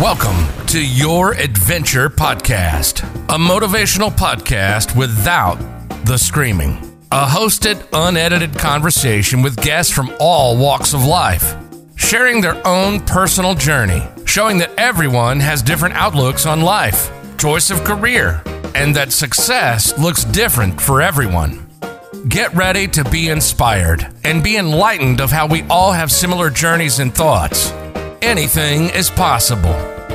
Welcome to Your Adventure Podcast, a motivational podcast without the screaming. A hosted, unedited conversation with guests from all walks of life, sharing their own personal journey, showing that everyone has different outlooks on life, choice of career, and that success looks different for everyone. Get ready to be inspired and be enlightened of how we all have similar journeys and thoughts. Anything is possible.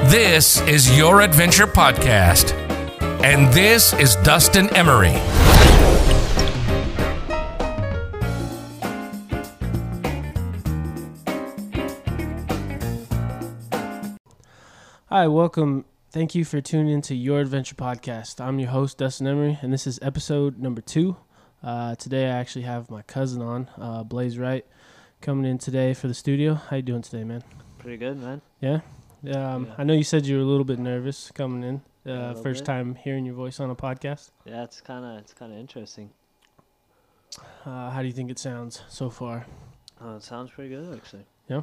This is Your Adventure Podcast. And this is Dustin Emery. Hi, welcome. Thank you for tuning into Your Adventure Podcast. I'm your host, Dustin Emery, and this is episode number two. Uh, today, I actually have my cousin on, uh, Blaze Wright, coming in today for the studio. How you doing today, man? Pretty good, man. Yeah. Um, Yeah. I know you said you were a little bit nervous coming in. Uh, first bit. time hearing your voice on a podcast. Yeah, it's kind of it's kind of interesting. Uh, how do you think it sounds so far? Oh, it sounds pretty good actually. Yeah?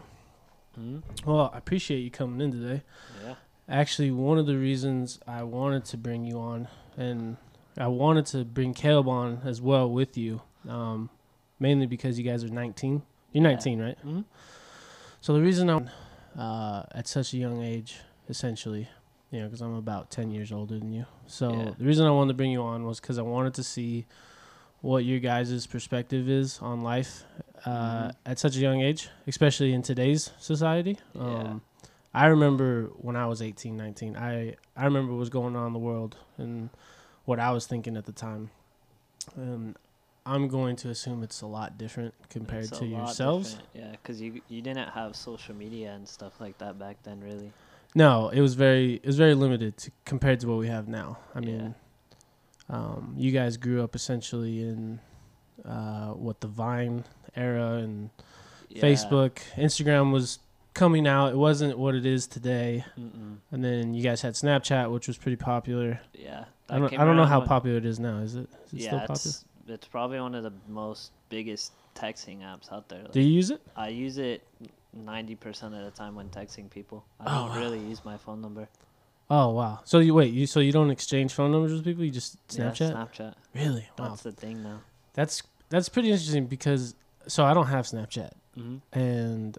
Hmm. Well, I appreciate you coming in today. Yeah. Actually, one of the reasons I wanted to bring you on, and I wanted to bring Caleb on as well with you, um, mainly because you guys are 19. You're Yeah. 19, right? Hmm. So the reason I'm uh, at such a young age, essentially, you know, because I'm about 10 years older than you. So Yeah. the reason I wanted to bring you on was because I wanted to see what your guys' perspective is on life uh, Mhm. at such a young age, especially in today's society. Yeah. Um, I remember when I was 18, 19, I, I remember what was going on in the world and what I was thinking at the time. And I'm going to assume it's a lot different compared to yourselves. different, Yeah, because you you didn't have social media and stuff like that back then, really. No, it was very it was very limited to, compared to what we have now. I Yeah. mean, um, you guys grew up essentially in uh, what the Vine era and Yeah. Facebook, Instagram was coming out. It wasn't what it is today. Mm-mm. And then you guys had Snapchat, which was pretty popular. Yeah. I don't I don't know how when- popular it is now. Is it? Is it Yeah, still popular? It's probably one of the most biggest texting apps out there. Like, Do you use it? I use it ninety percent of the time when texting people. I Oh, don't wow. really use my phone number. Oh wow. So you wait. You so you don't exchange phone numbers with people? You just Snapchat? Yeah, Snapchat? Snapchat. Really? Wow. That's the thing now. That's that's pretty interesting because so I don't have Snapchat. Mm-hmm. and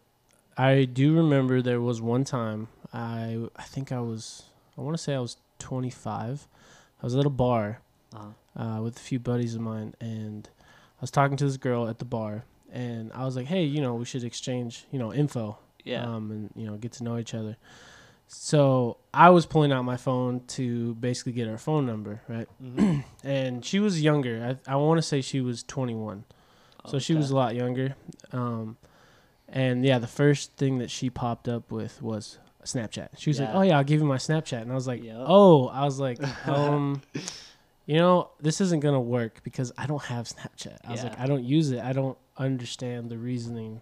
I do remember there was one time I I think I was I want to say I was 25. I was at a bar Uh-huh. uh, with a few buddies of mine, and I was talking to this girl at the bar, and I was like, "Hey, you know, we should exchange, you know, info, Yeah. um, and you know, get to know each other." So I was pulling out my phone to basically get her phone number, right? Mhm. And she was younger. I I want to say she was 21. So she was a lot younger. Um, and yeah, the first thing that she popped up with was Snapchat. She was like, "Oh yeah, I'll give you my Snapchat," and I was like, Yep. "Oh," I was like, um, you know, this isn't gonna work because I don't have Snapchat. I was like, I don't use it. I don't understand the reasoning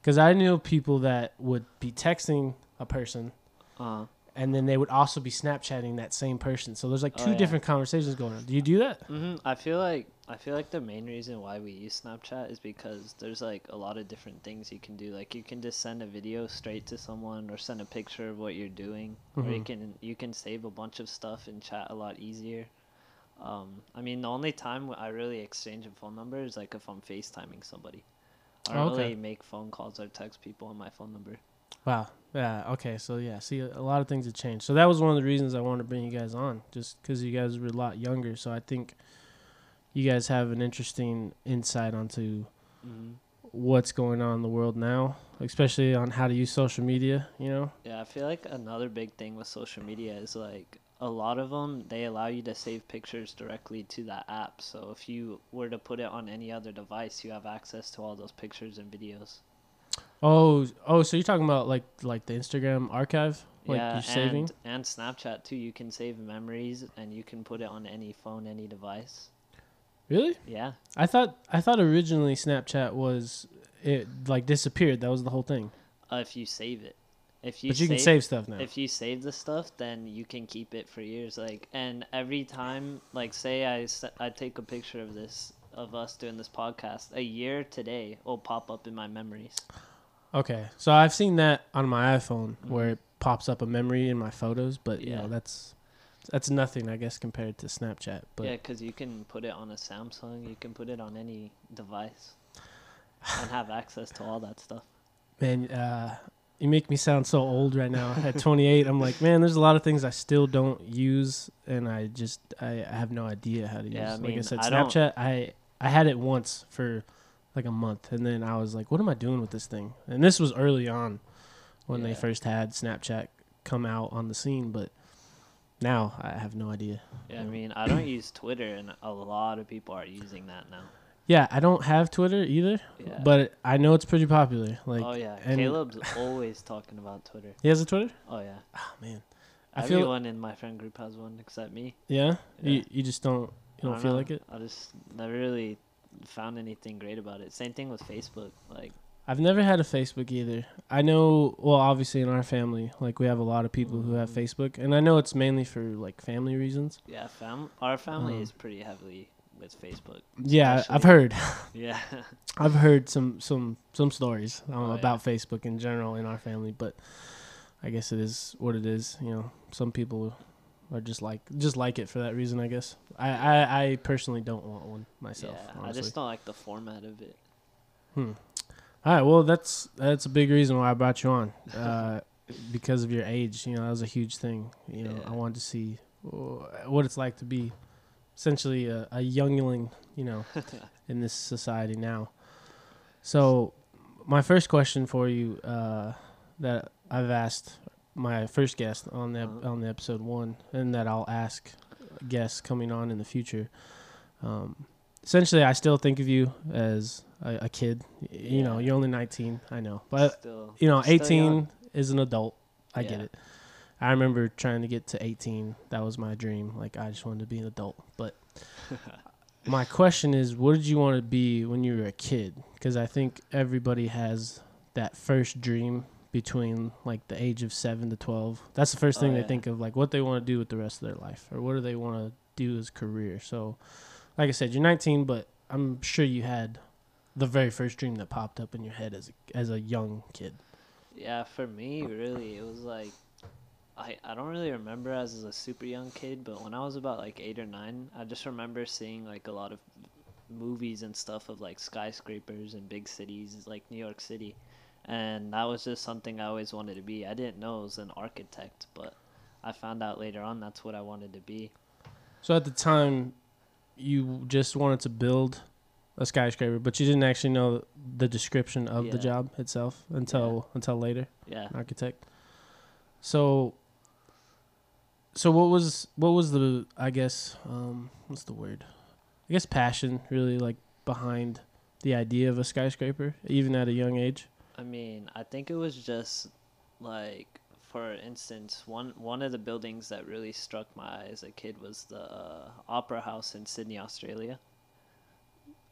because I knew people that would be texting a person Uh, and then they would also be Snapchatting that same person. So there's like Oh, two yeah. different conversations going on. Do you do that? hmm I feel like I feel like the main reason why we use Snapchat is because there's like a lot of different things you can do. Like you can just send a video straight to someone, or send a picture of what you're doing, or you Mhm. can you can save a bunch of stuff in chat a lot easier. Um, I mean, the only time I really exchange a phone number is like if I'm FaceTiming somebody. I don't Oh, okay. really make phone calls or text people on my phone number. Wow. Yeah. Okay. So yeah. See, a lot of things have changed. So that was one of the reasons I wanted to bring you guys on, just because you guys were a lot younger. So I think you guys have an interesting insight onto hmm what's going on in the world now, especially on how to use social media. You know. Yeah, I feel like another big thing with social media is like a lot of them they allow you to save pictures directly to that app. So if you were to put it on any other device, you have access to all those pictures and videos. Oh. Oh. So you're talking about like like the Instagram archive, like yeah, you're saving. and and Snapchat too. You can save memories and you can put it on any phone, any device. Really? Yeah. I thought I thought originally Snapchat was it like disappeared. That was the whole thing. Uh, if you save it. If you but you can save stuff now. if you save the stuff then you can keep it for years like and every time like say i I take a picture of this of us doing this podcast a year today will pop up in my memories Okay, so I've seen that on my iPhone where it pops up a memory in my photos, but you Yeah. know that's that's nothing, I guess, compared to Snapchat. But yeah, because you can put it on a Samsung, you can put it on any device, and have access to all that stuff. man, uh, you make me sound so old right now. At 28, I'm like, man, there's a lot of things I still don't use, and I just I, I have no idea how to Yeah, I use. like I mean, said, I don't- Snapchat, I I had it once for like a month, and then I was like, what am I doing with this thing? And this was early on when they first had Snapchat come out on the scene, but now I have no idea. Yeah, I mean, I don't use Twitter, and a lot of people are using that now. Yeah, I don't have Twitter either, Yeah. but I know it's pretty popular. Like, oh yeah, Caleb's always talking about Twitter. he has a Twitter. Oh yeah, Oh man, I feel everyone in my friend group has one except me. yeah. Yeah. You you just don't you I don't feel know. like it. I just never really found anything great about it. Same thing with Facebook. Like, I've never had a Facebook either. I know, well, obviously in our family, like we have a lot of people who have Mhm. Facebook, and I know it's mainly for like family reasons. yeah, fam, our family Um, is pretty heavily with Facebook. Yeah, I've heard, Yeah, I've heard some some some stories um, Oh, yeah. about Facebook in general in our family, but I guess it is what it is. You know, some people are just like just like it for that reason. I guess I I, I personally don't want one myself. yeah. I just don't like the format of it. Hmm. All right. Well, that's that's a big reason why I brought you on, uh, because of your age. You know, that was a huge thing. You know, Yeah. I wanted to see what it's like to be essentially a, a youngling. You know, in this society now. So, my first question for you uh, that I've asked my first guest on the ep- Uh-huh. on the episode one, and that I'll ask guests coming on in the future. Um, essentially, I still think of you as a, a kid. Y- You know, you're only 19. I know, but still, you know, still 18 young. is an adult. I get Yeah. it. I remember trying to get to 18. That was my dream. Like I just wanted to be an adult. But my question is, what did you want to be when you were a kid? Because I think everybody has that first dream between like the age of seven to 12. That's the first Oh, thing they think of, like what they want to do with the rest of their life, or what do they want to do as career. So, like I said, you're 19, but I'm sure you had the very first dream that popped up in your head as a, as a young kid. Yeah, for me, really, it was like I I don't really remember as a super young kid, but when I was about like eight or nine, I just remember seeing like a lot of movies and stuff of like skyscrapers and big cities like New York City, and that was just something I always wanted to be. I didn't know it was an architect, but I found out later on that's what I wanted to be. So at the time, you just wanted to build a skyscraper, but you didn't actually know the description of the job itself until until later, Yeah. architect. So. So what was what was the I guess um what's the word? I guess passion really like behind the idea of a skyscraper even at a young age. I mean, I think it was just like, for instance, one one of the buildings that really struck my eye as a kid was the uh, Opera House in Sydney, Australia.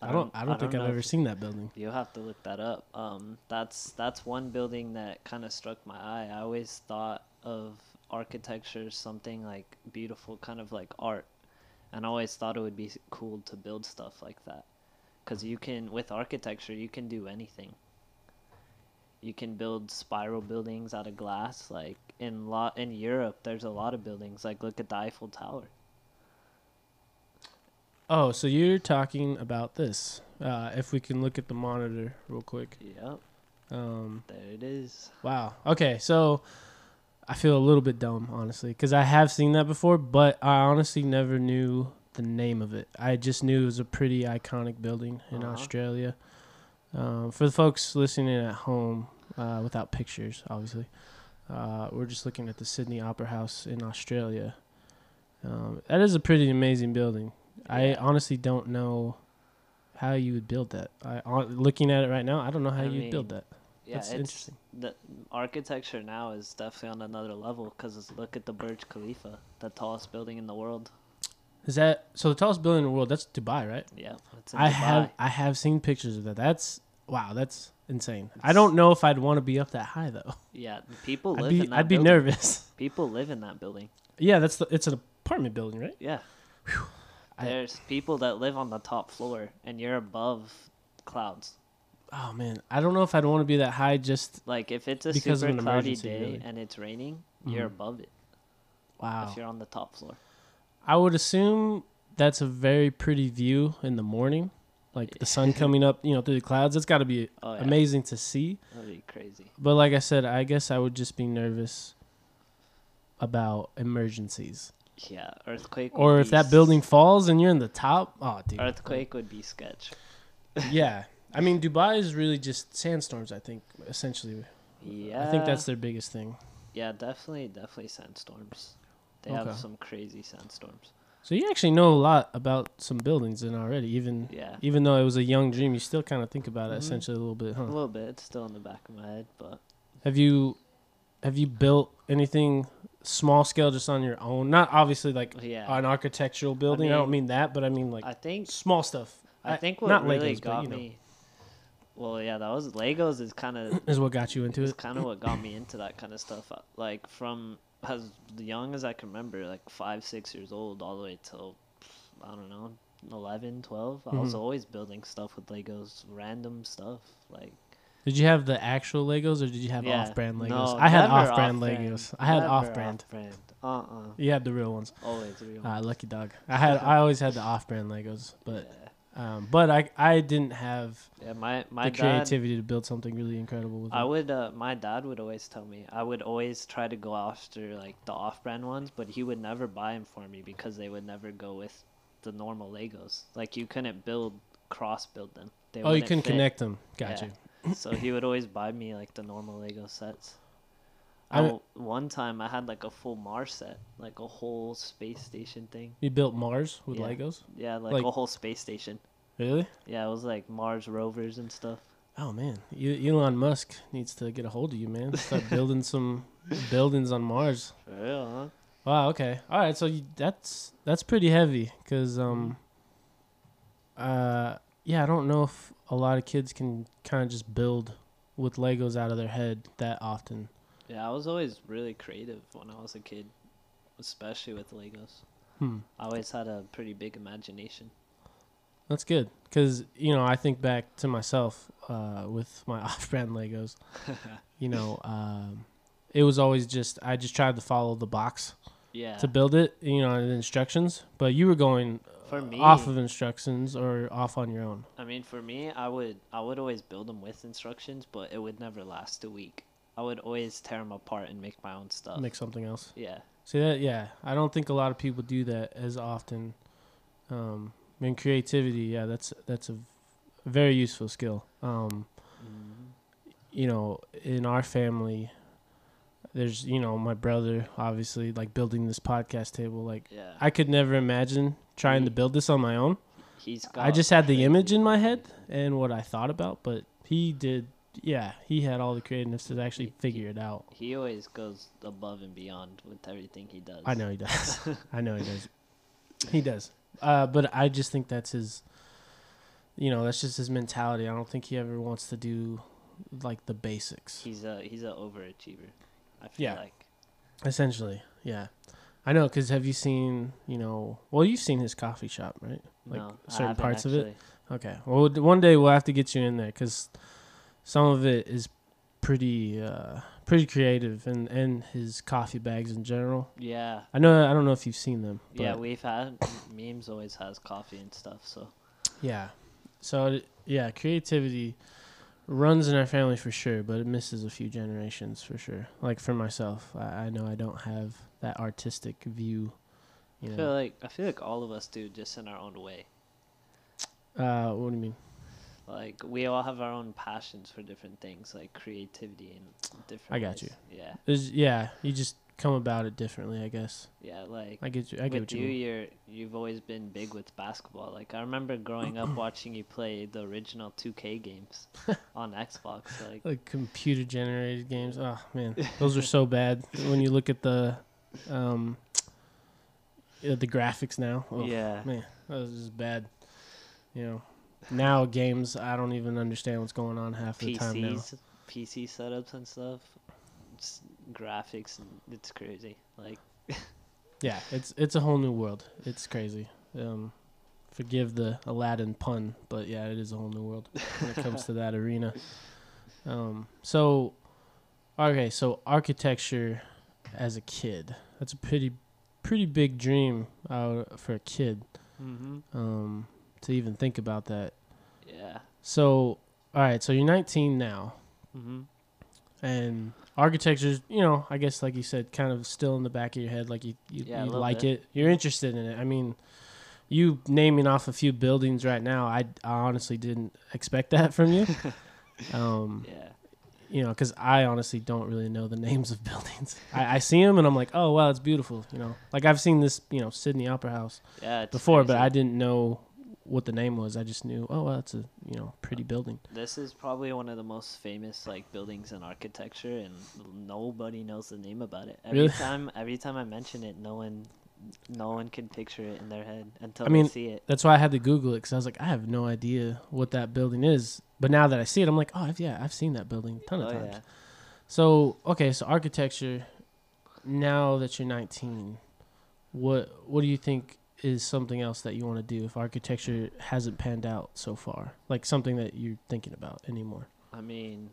I don't I don't, think I've ever seen that building. You'll have to look that up. Um, that's that's one building that kind of struck my eye. I always thought of architecture something like beautiful, kind of like art, and I always thought it would be cool to build stuff like that, because you can with architecture you can do anything. You can build spiral buildings out of glass. Like in lot in Europe, there's a lot of buildings. Like look at the Eiffel Tower. Oh, so you're talking about this. Uh, if we can look at the monitor real quick. Yep, Um, there it is. Wow. Okay, so I feel a little bit dumb, honestly, because I have seen that before, but I honestly never knew the name of it. I just knew it was a pretty iconic building in Uh-huh. Australia. Um, for the folks listening at home, uh, without pictures, obviously, uh, we're just looking at the Sydney Opera House in Australia. Um, that is a pretty amazing building. I honestly don't know how you would build that. I looking at it right now, I don't know how I you'd build that. Yeah, That's it's, interesting. The architecture now is definitely on another level because look at the Burj Khalifa, the tallest building in the world. Is that so? The tallest building in the world. That's Dubai, right? Yeah, it's in I Dubai. have I have seen pictures of that. That's wow. That's insane. I don't know if I'd want to be up that high though. Yeah, people live I'd be in that. I'd be building. nervous. People live in that building. yeah, that's the, it's an apartment building, right? Yeah. I- There's people that live on the top floor, and you're above clouds. Oh man, I don't know if I'd want to be that high. Just Like if it's a Because of super cloudy emergency, day really. and it's raining, you're Mhm. above it wow. if you're on the top floor. I would assume that's a very pretty view in the morning, like the sun coming up, you know, through the clouds. It's got to be Oh yeah, amazing to see. That'd be crazy. But like I said, I guess I would just be nervous about emergencies, Yeah, earthquake. or if that building falls and you're in the top. Oh, dude. Earthquake would be sketch. yeah, I mean Dubai is really just sandstorms. I think essentially. Yeah. I think that's their biggest thing. Yeah, definitely, definitely sandstorms. They Okay. have some crazy sandstorms. So you actually know a lot about some buildings in already, even Yeah, even though it was a young dream. You still kind of think about it Mhm. essentially a little bit, huh? a little bit. It's still in the back of my head, but Have you have you built anything small scale just on your own? Not obviously like yeah. an architectural building. I, don't mean, mean that, but I mean like I think small stuff. I think what not really Legos, but, got you know. Well, yeah, that was Legos. Is kind of is what got you into it. kind of what got me into that kind of stuff. Uh, Like from as young as I can remember, like five, six years old, all the way till I don't know, 11, 12. I was Mhm. always building stuff with Legos, random stuff. Like Did you have the actual Legos or did you have yeah, off-brand Legos? no, I had off-brand off-brand, Legos. I had never off-brand. off-brand. Uh-uh. You had the real ones. Always the real. Ah, lucky dog. I had. I always had the off-brand Legos, but yeah. Um, but I I didn't have yeah, my my the dad. creativity to build something really incredible with I it. would. Uh, my dad would always tell me I would always try to go after like the off-brand ones, but he would never buy them for me because they would never go with the normal Legos. Like you couldn't build cross build them. They oh, you couldn't fit. connect them. Got Yeah. you. so he would always buy me like the normal Lego sets. I one time I had like a full Mars set, like a whole space station thing. You built Mars with Yeah. Legos. Yeah, like, Like- a whole space station. Really? Yeah, it was like Mars rovers and stuff. Oh man, Elon Musk needs to get a hold of you, man. Start building some buildings on Mars. For real, huh? Wow. Okay. All right. So you, that's that's pretty heavy, cause um, uh, yeah, I don't know if a lot of kids can kind of just build with Legos out of their head that often. Yeah, I was always really creative when I was a kid, especially with Legos. Hmm. I always had a pretty big imagination. That's good, cause you know I think back to myself uh, with my off-brand Legos. you know, um, it was always just I just tried to follow the box Yeah. to build it, you know, the instructions. But you were going For me- off of instructions or off on your own. I mean, for me, I would I would always build them with instructions, but it would never last a week. I would always tear them apart and make my own stuff. Make something else. yeah. See that? Yeah, I don't think a lot of people do that as often. Um, I mean, creativity. Yeah, that's that's a very useful skill. Um, you know, in our family, there's you know my brother obviously like building this podcast table. Like Yeah. I could never imagine trying to build this on my own. He's got I just had the image in my head and what I thought about, but he did. Yeah, he had all the creativeness to actually figure it out. He always goes above and beyond with everything he does. I know he does. I know he does. He does. Uh, but I just think that's his. You know, that's just his mentality. I don't think he ever wants to do like the basics. He's a he's an overachiever. I feel Yeah. like. Essentially, yeah. I know, because have you seen? You know, well, you've seen his coffee shop, right? Like no, certain parts of it? Okay. Well, one day we'll have to get you in there because some of it is pretty, uh, pretty creative, and and his coffee bags in general. Yeah. I know. I don't know if you've seen them. But Yeah, we've had memes always has coffee and stuff, so Yeah. So yeah, creativity runs in our family for sure, but it misses a few generations for sure. Like for myself, I, I know I don't have that artistic view. You I feel like I feel like all of us do just in our own way. Uh, what do you mean? Like we all have our own passions for different things, like creativity and different. I got ways. you. Yeah, There's, yeah, you just come about it differently, I guess. yeah. Like I get you. I get with you, you you're, you've always been big with basketball. Like I remember growing up watching you play the original 2K games on Xbox. Like Like computer generated games. Oh man, those are so bad. When you look at the, um, yeah, the graphics now. Oh, yeah, Man, that was just bad. You know, now games I don't even understand what's going on half the time now. PC setups and stuff, just graphics. And it's crazy. Like Yeah, it's it's a whole new world. It's crazy. Um, Forgive the Aladdin pun, but yeah, it is a whole new world when it comes to that arena. Um, so, okay, so architecture as a kid, that's a pretty, pretty big dream uh, for a kid Mm-hmm. um, to even think about that. Yeah. So, all right, so you're 19 now, Mm-hmm. and architecture's, you know, I guess like you said, kind of still in the back of your head, like you you, Yeah, you like bit. it, you're interested in it. I mean, you naming off a few buildings right now, I, I honestly didn't expect that from you. um, Yeah. you know, because I honestly don't really know the names of buildings. I, I see them and I'm like, oh wow, it's beautiful. You know, like I've seen this, you know, Sydney Opera House Yeah. Before, but. I didn't know what the name was. I just knew, oh, well, that's a you know pretty building. This is probably one of the most famous like buildings in architecture, and nobody knows the name about it. Every Really? time, every time I mention it, no one, no one can picture it in their head until I mean, they see it. That's why I had to Google it because I was like, I have no idea what that building is. But now that I see it, I'm like, oh I've, yeah, I've seen that building a ton of Oh times. yeah. So okay, so architecture. Now that you're 19, what what do you think is something else that you want to do if architecture hasn't panned out so far? Like something that you're thinking about anymore? I mean,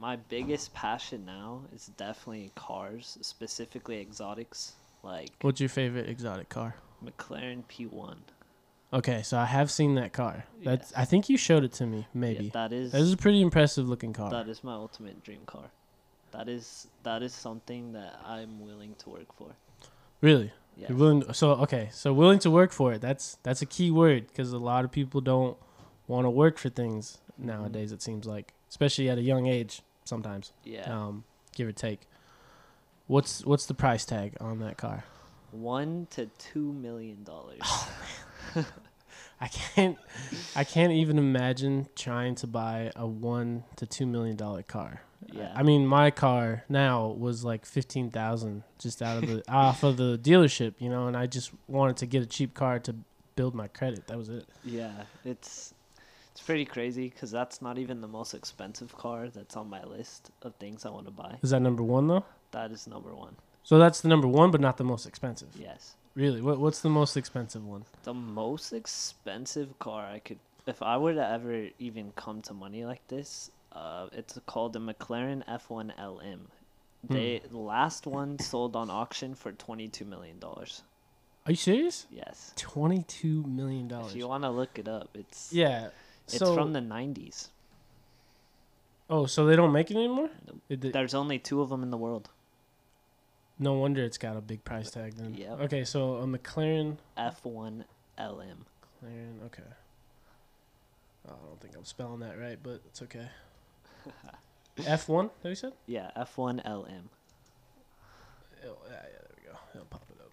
my biggest passion now is definitely cars, specifically exotics, like What's your favorite exotic car? McLaren P1. Okay, so I have seen that car. Yeah. That's I think you showed it to me. Yeah, Maybe that is that is a pretty impressive looking car. that is my ultimate dream car. That is that is something that I'm willing to work for. really, Yeah. you're willing. So okay, so willing to work for it. That's that's a key word because a lot of people don't want to work for things Mm-hmm. nowadays. It seems like, especially at a young age, sometimes. Yeah. um, give or take. What's what's the price tag on that car? One to two million dollars. Oh, I can't I can't even imagine trying to buy a one to two million dollar car. Yeah. I mean, my car now was like fifteen thousand just out of the off of the dealership, you know, and I just wanted to get a cheap car to build my credit. That was it. Yeah, it's it's pretty crazy because that's not even the most expensive car that's on my list of things I want to buy. Is that number one though? That is number one. So that's the number one, but not the most expensive. Yes, Really? What what's the most expensive one? the most expensive car I could, if I were to ever even come to money like this, uh, it's called the McLaren F1 LM. They the last one sold on auction for twenty two million dollars. Are you serious? Yes, Twenty two million dollars. if you want to look it up, it's Yeah. it's so, from the nineties. Oh, so they don't make it anymore? Nope. There's only two of them in the world. no wonder it's got a big price tag then. Yep. Okay, so a McLaren. F1 LM. McLaren. Okay. Oh, I don't think I'm spelling that right, but it's okay. F one. That you said? Yeah, F1 LM. Oh, yeah, yeah, there we go. It'll pop it up.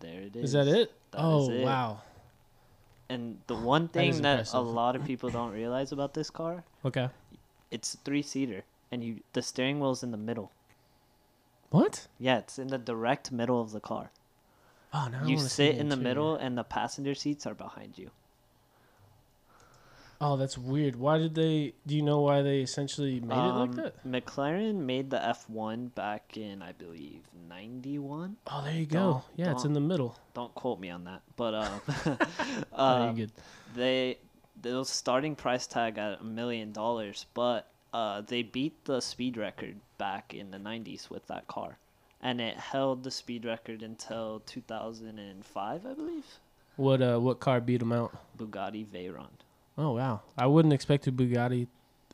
There it is. Is that it? That oh is it. wow. And the one thing that, a lot of people don't realize about this car, Okay. it's three seater, and you the steering wheel's in the middle. What? Yeah, it's in the direct middle of the car. Oh, no. You sit in the interior. middle, and the passenger seats are behind you. Oh, that's weird. Why did they? Do you know why they essentially made it like Um, that? McLaren made the F1 back in, I believe, '91. Oh, there you go. don't- Yeah, it's in the middle. Don't quote me on that, but um, uh, they the starting price tag at a million dollars, but uh, they beat the speed record back in the '90s with that car, and it held the speed record until 2005, I believe. What uh, what car beat them out? Bugatti Veyron. Oh wow, I wouldn't expect a Bugatti.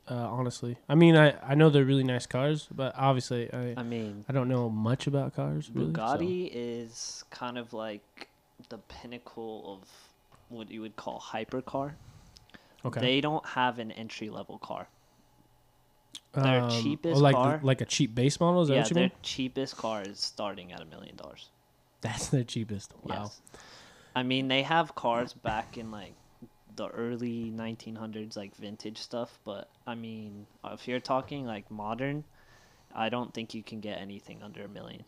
Uh, honestly, I mean, I, I know they're really nice cars, but obviously, I I mean, I don't know much about cars. Really, so- Bugatti is kind of like the pinnacle of what you would call hypercar. Okay. They don't have an entry level car. their oh, cheapest like car- like a cheap base model. Is that yeah, what you their mean? cheapest car is starting at a million dollars. That's their cheapest. Wow. Yes. I mean, they have cars back in like the early 1900s, like vintage stuff. But I mean, if you're talking like modern, I don't think you can get anything under a million.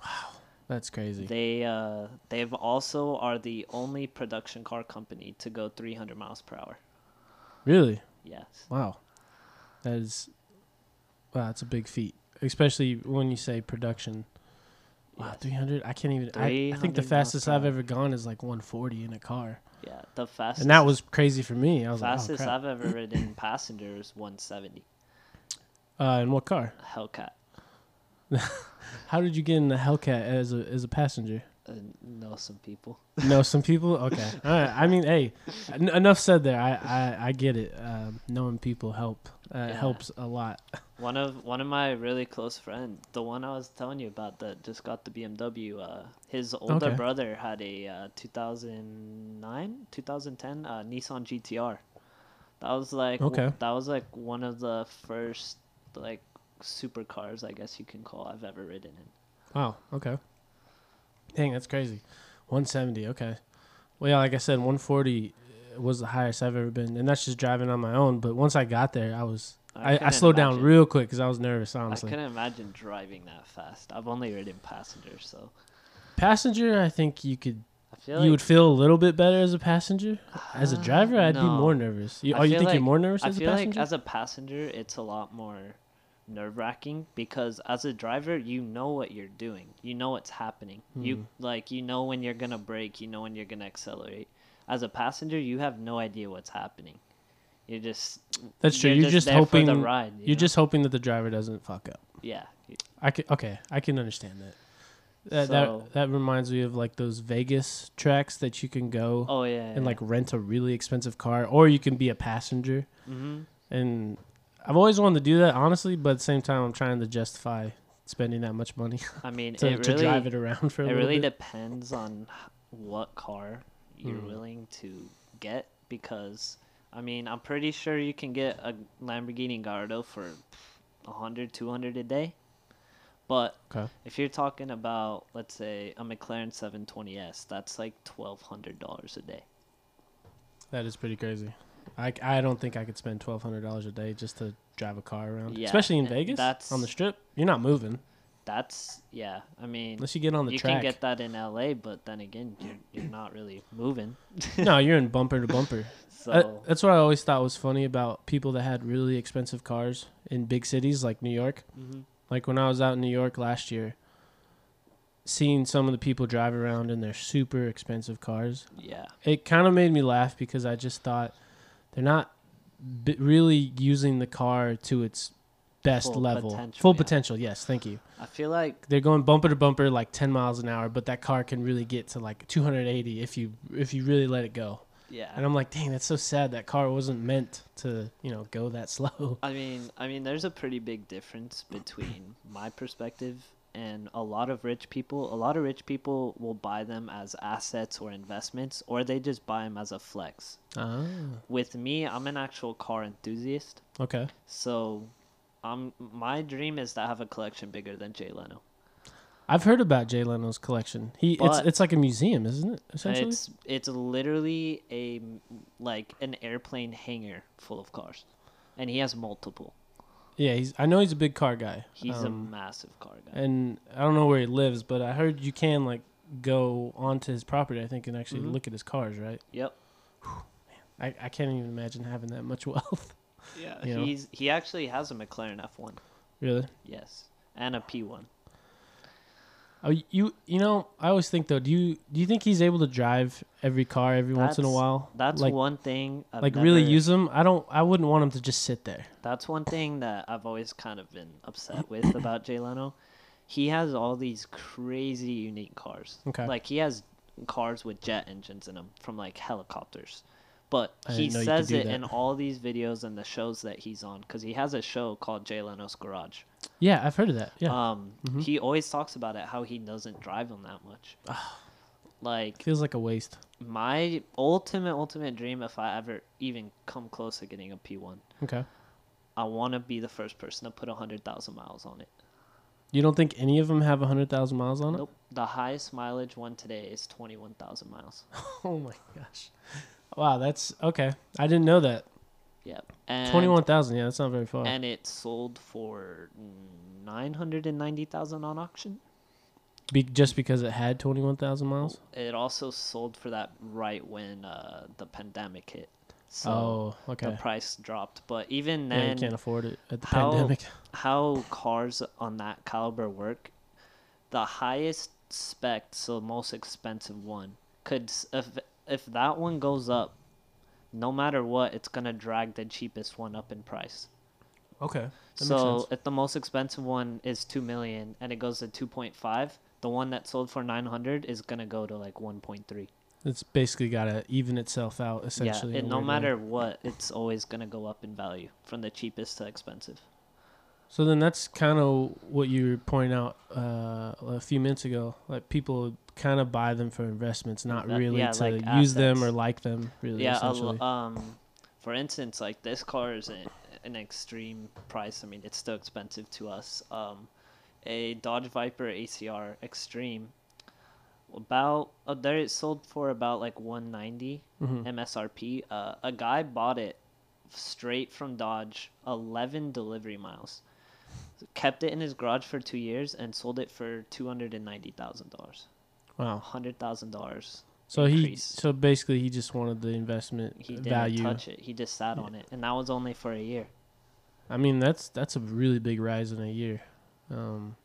wow That's crazy. They uh, they've also are the only production car company to go 300 miles per hour. really? Yes. Wow. That is. Wow, that's a big feat, especially when you say production. Wow, 300. I can't even. I, I think the fastest I've ever gone is like 140 in a car, Yeah, the fastest. and that was crazy for me. I was fastest like, oh I've ever ridden passenger is 170. Uh, in what car? Hellcat. How did you get in the Hellcat as a as a passenger? Uh, know some people. know some people. Okay, all right. I mean, hey, en- enough said there. I I, I get it. Um, knowing people help uh, Yeah. helps a lot. One of one of my really close friends, the one I was telling you about that just got the BMW. Uh, his older Okay. brother had a uh, 2009, 2010 uh, Nissan GTR. That was like w- Okay. that was like one of the first like supercars, I guess you can call I've ever ridden in. Wow. Okay. Dang, that's crazy. 170. Okay. Well, yeah, like I said, 140 was the highest I've ever been, and that's just driving on my own. But once I got there, I was I, I, couldn't slowed down real quick because I was nervous. Honestly, I couldn't imagine driving that fast. I've only ridden passenger, so passenger, I think you could I feel you like would feel a little bit better as a passenger. As a Uh, driver, I'd be more nervous. You, oh, you think you're more nervous I as a passenger? I feel like as a passenger, it's a lot more nerve wracking because as a driver, you know what you're doing. You know what's happening. Hmm. You like you know when you're gonna brake. You know when you're gonna accelerate. As a passenger, you have no idea what's happening. You're just That's true. You're You're just, for hoping the ride. you you're know? just hoping that the driver doesn't fuck up. yeah. I can okay, I can understand that. That, So- that that reminds me of like those Vegas tracks that you can go Oh yeah. and like rent a really expensive car, or you can be a passenger. hmm And I've always wanted to do that, honestly, but at the same time, I'm trying to justify spending that much money I mean, to, it to drive it around for a it little really bit. depends on what car you're Hmm. willing to get because I mean I'm pretty sure you can get a Lamborghini Gallardo for 100 200 a day but Okay. if you're talking about let's say a McLaren 720S that's like $1200 a day That is pretty crazy. I, I don't think I could spend twelve hundred dollars a day just to drive a car around, Yeah, especially in Vegas that's- on the strip. You're not moving that's yeah I mean unless you get on the you track. can get that in LA but then again you're you're not really moving no, you're in bumper to bumper. so Uh, that's what I always thought was funny about people that had really expensive cars in big cities like New York. mhm. Like when I was out in New York last year, seeing some of the people drive around in their super expensive cars, yeah it kind of made me laugh because I just thought they're not b- really using the car to its best Full level, potential, full yeah. potential. Yes, thank you. I feel like They're going bumper to bumper like 10 miles an hour, but that car can really get to like 280 if you if you really let it go. yeah And I'm like, dang, that's so sad. That car wasn't meant to, you know, go that slow. I mean, I mean, there's a pretty big difference between my perspective and a lot of rich people. A lot of rich people will buy them as assets or investments, or they just buy them as a flex. Ah, With me, I'm an actual car enthusiast, okay. so um, my dream is to have a collection bigger than Jay Leno. I've heard about Jay Leno's collection. He it's it's like a museum, isn't it? Essentially. It's it's literally a like an airplane hangar full of cars, and he has multiple. Yeah, he's. I know he's a big car guy. He's a Um, massive car guy. and I don't know where he lives, but I heard you can like go onto his property. I think and actually Mhm. look at his cars. Right. Yep. I, I can't even imagine having that much wealth. Yeah, you know? he's he actually has a McLaren F1. really. Yes, and a P1. Oh, you you know, I always think though, do you do you think he's able to drive every car every once in a while? That's like one thing. I've like really use them. I don't. I wouldn't want him to just sit there. That's one thing that I've always kind of been upset with about Jay Leno. He has all these crazy unique cars. Okay. Like he has cars with jet engines in them from like helicopters. But I he didn't know you could says it that. in all these videos and the shows that he's on because he has a show called Jay Leno's Garage. Yeah, I've heard of that. Yeah, Um, Mhm. he always talks about it how he doesn't drive them that much. like feels like a waste. my ultimate ultimate dream if I ever even come close to getting a P1, Okay. I want to be the first person to put 100,000 miles on it. You don't think any of them have hundred thousand miles on it? Nope. The highest mileage one today is 21,000 miles. Oh my gosh. Wow, that's okay. I didn't know that. Yep. And Twenty-one thousand. Yeah, that's not very far. and it sold for 990,000 on auction. Be- just because it had twenty-one thousand miles. It also sold for that right when uh, the pandemic hit. So oh, the price dropped. But even Yeah, then, you can't afford it at the how- pandemic. how cars on that caliber work the highest spec, so most expensive one, could if that one goes up, no matter what, it's gonna drag the cheapest one up in price. Okay. That makes so sense. if the most expensive one is two million and it goes to two point five, the one that sold for nine hundred is gonna go to like one point three. It's basically got to even itself out essentially. in and no weird way. matter what, it's always gonna go up in value from the cheapest to expensive. So then that's kind of what you were pointing out uh, a few minutes ago. Like people kind of buy them for investments, not That- really yeah, to like use them or like them. Really, yeah, a l- essentially. um, for instance, like this car is a, an extreme price. I mean, it's still expensive to us. Um, a Dodge Viper ACR Extreme, about uh, there it sold for about like 190 Mhm. MSRP. Uh, a guy bought it straight from Dodge, 11 delivery miles. Kept it in his garage for two years and sold it for two hundred and ninety thousand dollars. Wow. Hundred thousand dollars. So he, so basically, he just wanted the investment He didn't value. touch it. He just sat on it, and that was only for a year. I mean, that's that's a really big rise in a year. Um,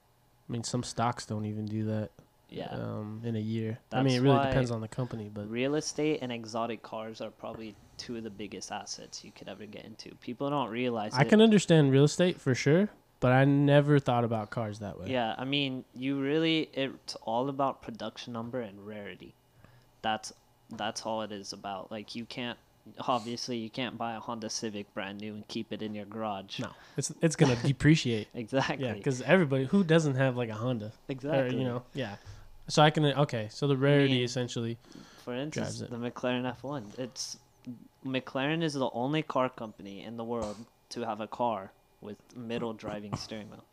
I mean, some stocks don't even do that. Yeah. Um, in a year. I mean, it really depends on the company, but Real estate and exotic cars are probably two of the biggest assets you could ever get into. People don't realize I it. can understand real estate for sure. But I never thought about cars that way. Yeah, I mean, you really it's all about production number and rarity. That's that's all it is about. Like you can't obviously you can't buy a Honda Civic brand new and keep it in your garage. No, it's it's gonna depreciate. Exactly. Yeah, because everybody who doesn't have like a Honda, exactly. or, you know, yeah. So I can okay. So the rarity mean, essentially. For instance, the McLaren F1. It's McLaren is the only car company in the world to have a car with middle driving steering wheel,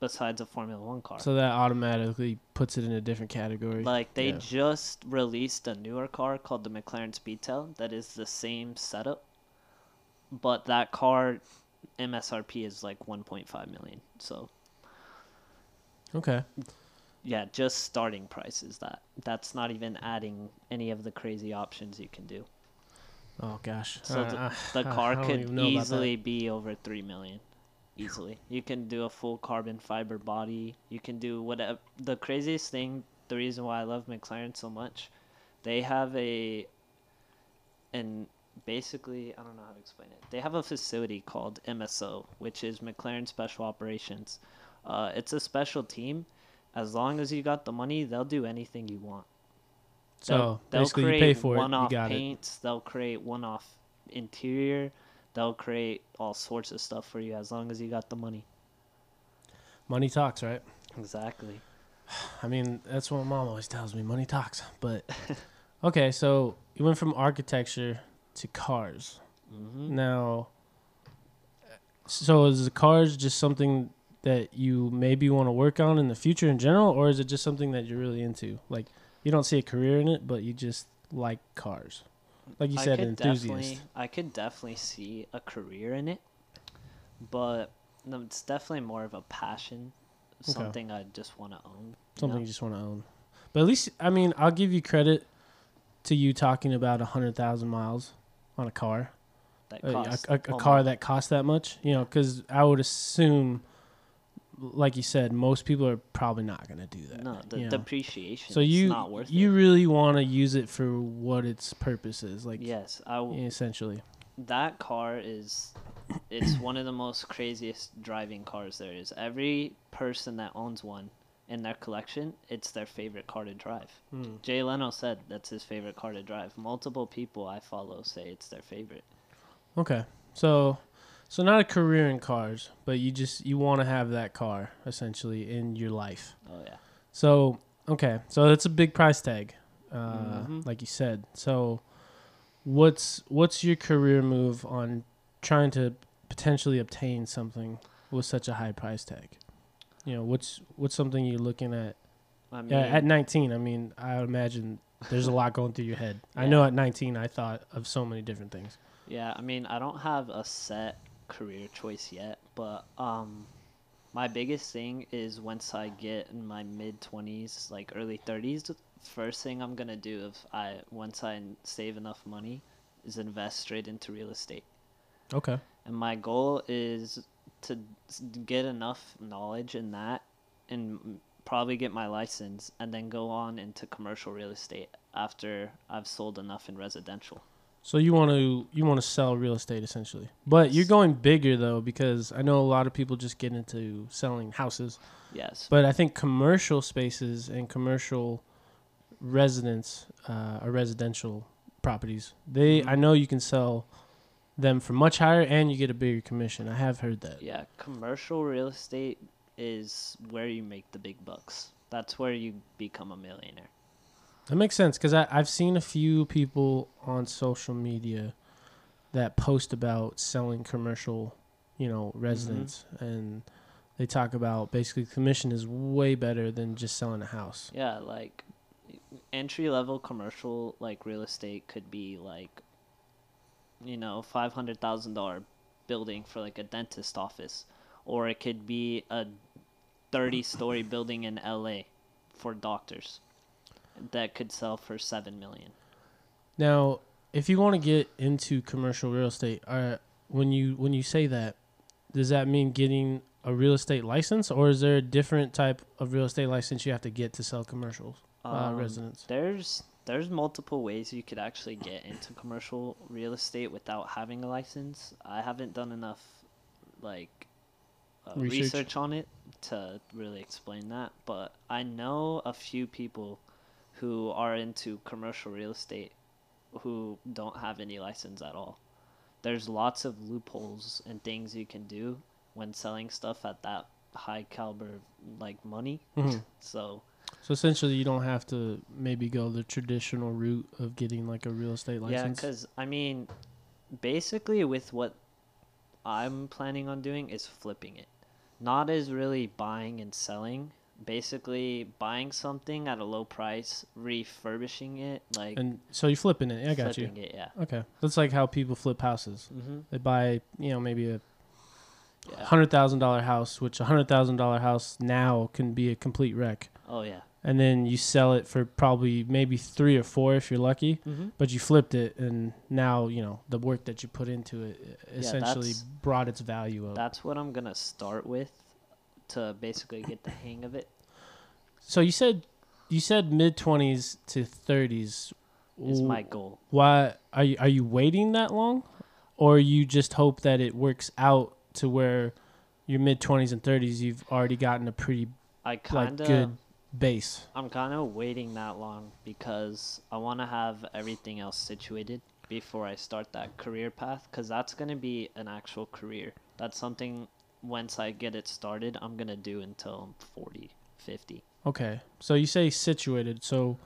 besides a Formula One car. So that automatically puts it in a different category. like they yeah. just released a newer car called the McLaren Speedtail that is the same setup, but that car MSRP is like 1.5 million. So okay. yeah, just starting price is that. That's not even adding any of the crazy options you can do. Oh gosh. So Uh, the, uh, the uh, car could even know about that. easily be over three million. Easily, you can do a full carbon fiber body. You can do whatever. The craziest thing, the reason why I love McLaren so much, they have a, and basically I don't know how to explain it. They have a facility called MSO, which is McLaren Special Operations. Uh, it's a special team. As long as you got the money, they'll do anything you want. So they'll basically, you pay for it. You one-off it. paints. They'll create one-off interior. They'll create all sorts of stuff for you as long as you got the money. Money talks, right? Exactly. I mean, that's what mom always tells me. Money talks. But okay, so you went from architecture to cars. hmm Now, so is the cars just something that you maybe want to work on in the future in general, or is it just something that you're really into? Like, you don't see a career in it, but you just like cars. Like you said, an enthusiast. I could definitely see a career in it, but it's definitely more of a passion, Okay. something I just want to own. you Something know? you just want to own. But at least, I mean, I'll give you credit to you talking about a hundred thousand miles on a car, that a, a, a, a car that costs that much. You know, because I would assume, like you said, most people are probably not going to do that. No, the you know? depreciation. So you not worth you it. really want to use it for what its purpose is, like Yes, I. w- essentially. that car is it's one of the most craziest driving cars there is every person that owns one in their collection it's their favorite car to drive Hmm. jay leno said that's his favorite car to drive multiple people i follow say it's their favorite Okay, so so not a career in cars, but you just you want to have that car essentially in your life. oh yeah So okay, so that's a big price tag, uh, Mhm. like you said. So what's what's your career move on trying to potentially obtain something with such a high price tag? You know, what's what's something you're looking at? i mean Yeah, at 19, I mean, I imagine there's a lot going through your head. I know at 19, I thought of so many different things. yeah i mean i don't have a set career choice yet but um my biggest thing is once i get in my mid 20s like early 30s first thing i'm gonna do if i once i save enough money is invest straight into real estate Okay. and my goal is to get enough knowledge in that and probably get my license and then go on into commercial real estate after I've sold enough in residential. So you want to you want to sell real estate essentially, but you're going bigger though because I know a lot of people just get into selling houses, Yes. but I think commercial spaces and commercial residents uh, or residential properties, they Mhm. I know you can sell them for much higher and you get a bigger commission. I have heard that. Yeah, commercial real estate is where you make the big bucks. That's where you become a millionaire. That makes sense because I've seen a few people on social media that post about selling commercial, you know, residents, mm-hmm. and they talk about basically commission is way better than just selling a house. Yeah, like entry level commercial like real estate could be like you know, five hundred thousand dollar building for like a dentist office. Or it could be a thirty story building in LA for doctors that could sell for seven million. Now, if you want to get into commercial real estate, uh, when you when you say that, does that mean getting a real estate license, or is there a different type of real estate license you have to get to sell commercial uh, Um, residents? There's there's multiple ways you could actually get into commercial real estate without having a license. I haven't done enough like uh, Research. research. on it to really explain that, but I know a few people who are into commercial real estate who don't have any license at all. There's lots of loopholes and things you can do when selling stuff at that high caliber like money. Mhm. So So essentially, you don't have to maybe go the traditional route of getting like a real estate license. Yeah, because I mean, basically, with what I'm planning on doing is flipping it, not as really buying and selling. Basically, buying something at a low price, refurbishing it, like and so you're flipping it. I got you. flipping it. Yeah. Okay, that's like how people flip houses. Mm-hmm. They buy, you know, maybe a Yeah. hundred thousand dollar house, which a hundred thousand dollar house now can be a complete wreck, Oh yeah. and then you sell it for probably maybe three or four if you're lucky. Mm-hmm. But you flipped it, and now you know the work that you put into it essentially that's- brought its value up. That's what I'm gonna start with, to basically get the hang of it. So you said, you said mid twenties to thirties. Is my goal. Why are you are you waiting that long, or you just hope that it works out to where your mid twenties and thirties you've already gotten a pretty I kind of. good base? I'm kind of waiting that long because I want to have everything else situated before I start that career path because that's going to be an actual career. That's something once I get it started, I'm going to do until I'm 40, 50. Okay, so you say situated. So,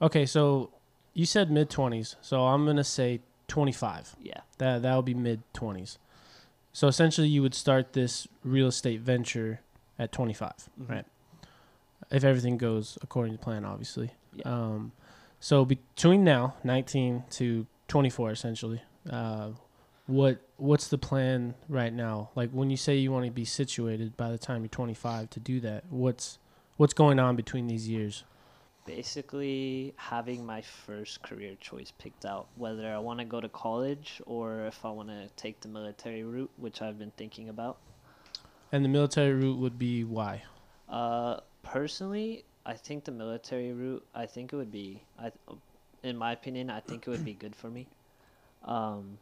okay, so you said mid twenties. So I'm gonna say twenty five. Yeah. That that would be mid twenties. So essentially, you would start this real estate venture at 25, Mhm. right? If everything goes according to plan, obviously. Yeah. Um, so between now, 19 to 24, essentially, uh, what what's the plan right now? Like when you say you want to be situated by the time you're 25 to do that, what's what's going on between these years? Basically, having my first career choice picked out, whether I want to go to college or if I want to take the military route, which I've been thinking about. And the military route would be why? Uh, personally, I think the military route. I think it would be. I, in my opinion, I think it would be good for me. Um,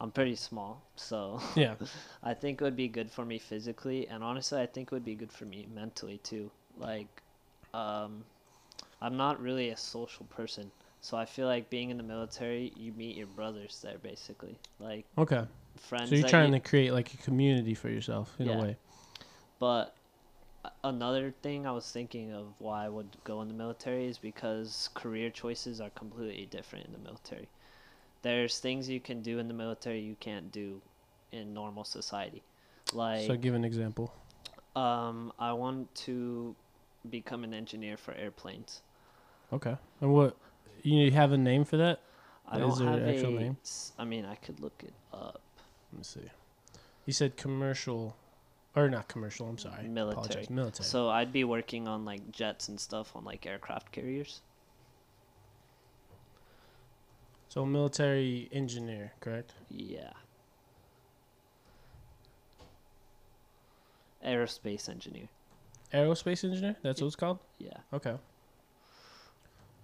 I'm pretty small, so Yeah. I think it would be good for me physically, and honestly, I think it would be good for me mentally too. Like, um, I'm not really a social person, so I feel like being in the military, you meet your brothers there, basically, like Okay. friends. So you're trying you, to create like a community for yourself in a Yeah. way. But another thing I was thinking of why I would go in the military is because career choices are completely different in the military. There's things you can do in the military you can't do in normal society. Like so give an example. um I want to become an engineer for airplanes. Okay. And what you have a name for that? I don't there have an actual a name? I mean, I could look it up. Let me see. You said commercial, or not commercial. I'm sorry. Military. Military. So I'd be working on like jets and stuff on like aircraft carriers. So military engineer, correct? Yeah. Aerospace engineer. aerospace engineer. That's what it's called. Yeah. Okay.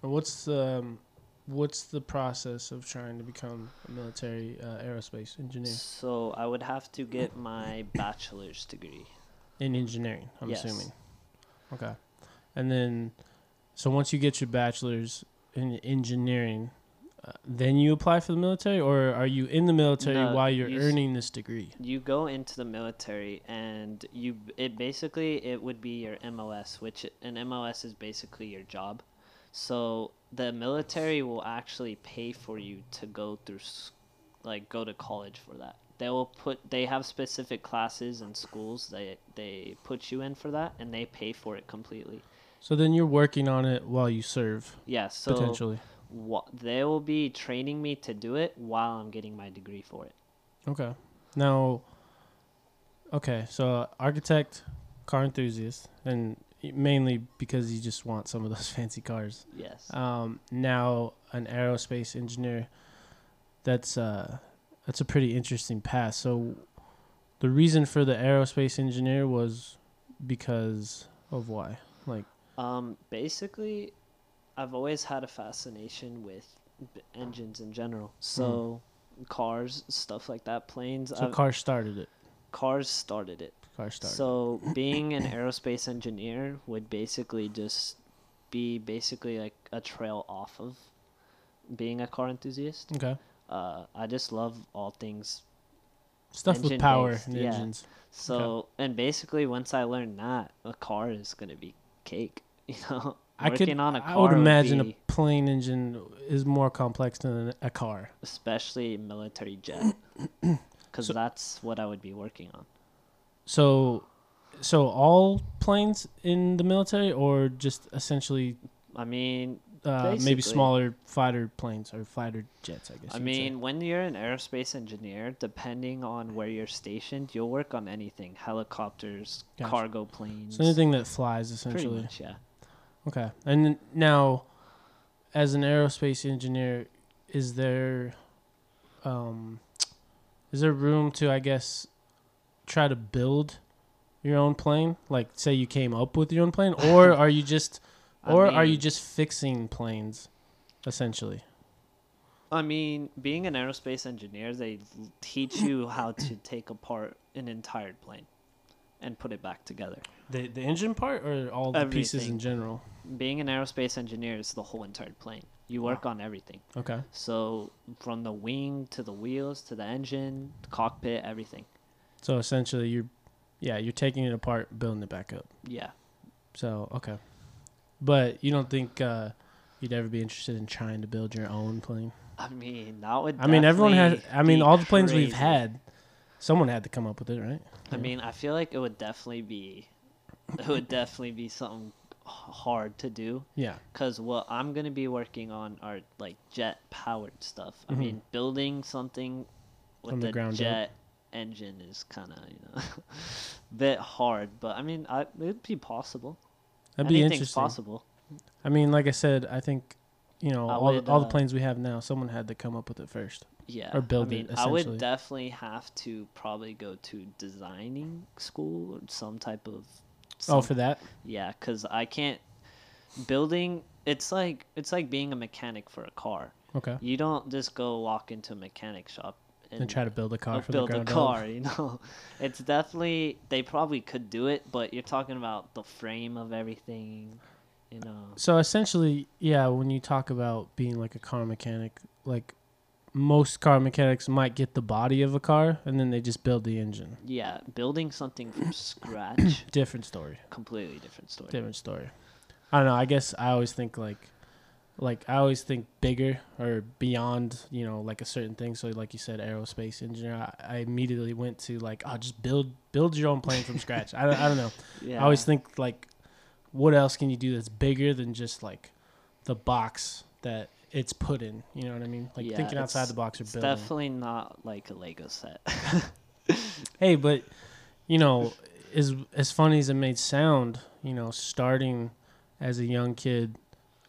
And what's the um, what's the process of trying to become a military uh, aerospace engineer So I would have to get my bachelor's degree. in engineering? I'm Yes. assuming. Okay. And then, so once you get your bachelor's in engineering, then you apply for the military, or are you in the military No, while you're you earning this degree? You go into the military and you it basically it would be your MOS, which an MOS is basically your job. So the military will actually pay for you to go through like go to college for that. They will put they have specific classes and schools they they put you in for that and they pay for it completely. So then you're working on it while you serve, Yeah, so potentially. Wha- they will be training me to do it while I'm getting my degree for it. Okay. Now, okay, so architect, car enthusiast, and mainly because you just want some of those fancy cars. Yes. Um, now an aerospace engineer. That's uh, that's a pretty interesting path. So, the reason for the aerospace engineer was because of why, like, Um, basically, I've always had a fascination with b- engines in general. So, cars, stuff like that, planes. So I've- car started it. cars started it. Car started. So, being an aerospace engineer would basically just be basically like a trail off of being a car enthusiast. okay. Uh, I just love all things Stuff with power based, and yeah. engines. So and basically, once I learned that, a car is gonna be cake. You know, I could. On a I would car would imagine be- a plane engine is more complex than a car. especially military jet, because So- that's what I would be working on. So, so all planes in the military, or just essentially I mean, uh, maybe smaller fighter planes or fighter jets? I guess. I would say. mean, when you're an aerospace engineer, depending on where you're stationed, you'll work on anything: helicopters, Gotcha. cargo planes. so anything that flies, pretty essentially. much, yeah. Okay. And now, as an aerospace engineer, is there, um, is there room to, I guess, try to build your own plane? Like, say you came up with your own plane, or are you just, I or are you just fixing planes, essentially? I mean, being an aerospace engineer, they teach you how to take apart an entire plane and put it back together. The the engine part, or all the pieces in general? Being an aerospace engineer is the whole entire plane. You work on everything. Okay. So from the wing to the wheels to the engine, the cockpit, everything. So essentially, you're, yeah, you're taking it apart, building it back up. Yeah. So okay, but you don't think uh, you'd ever be interested in trying to build your own plane? I mean, that would. I mean, everyone has. I mean, all the planes we've had, someone had to come up with it, right? I mean, I feel like it would definitely be, it would definitely be something hard to do. Yeah. Cause what I'm gonna be working on are like jet powered stuff. I Mhm. mean, building something with the the ground up. jet engine is kind of you know, bit hard. But I mean, I, it'd be possible. That'd be Anything's interesting. possible. I mean, like I said, I think, you know, I all would, the, all the uh, planes we have now, someone had to come up with it first. Yeah. Or build I it, mean, I would definitely have to probably go to designing school or some type of. Oh, for that. Yeah, because I can't building. It's like it's like being a mechanic for a car. Okay. You don't just go walk into a mechanic shop and, And try to build a car uh, from build the a ground up. car. You know, it's definitely they probably could do it, but you're talking about the frame of everything. You know, So essentially, yeah, when you talk about being like a car mechanic, like most car mechanics might get the body of a car and then they just build the engine. yeah, building something from scratch, Different story. completely different story. different story. I don't know. I guess I always think like, like I always think bigger or beyond. You know, like a certain thing. So like you said, aerospace engineer. I, I immediately went to like, oh, just build build your own plane from scratch. I, don't- I don't know. Yeah, I always think like, what else can you do that's bigger than just like the box that it's put in? You know what I mean? Like Yeah, thinking outside the box or It's building. definitely not like a Lego set. Hey, but you know, as as funny as it may sound, you know, starting as a young kid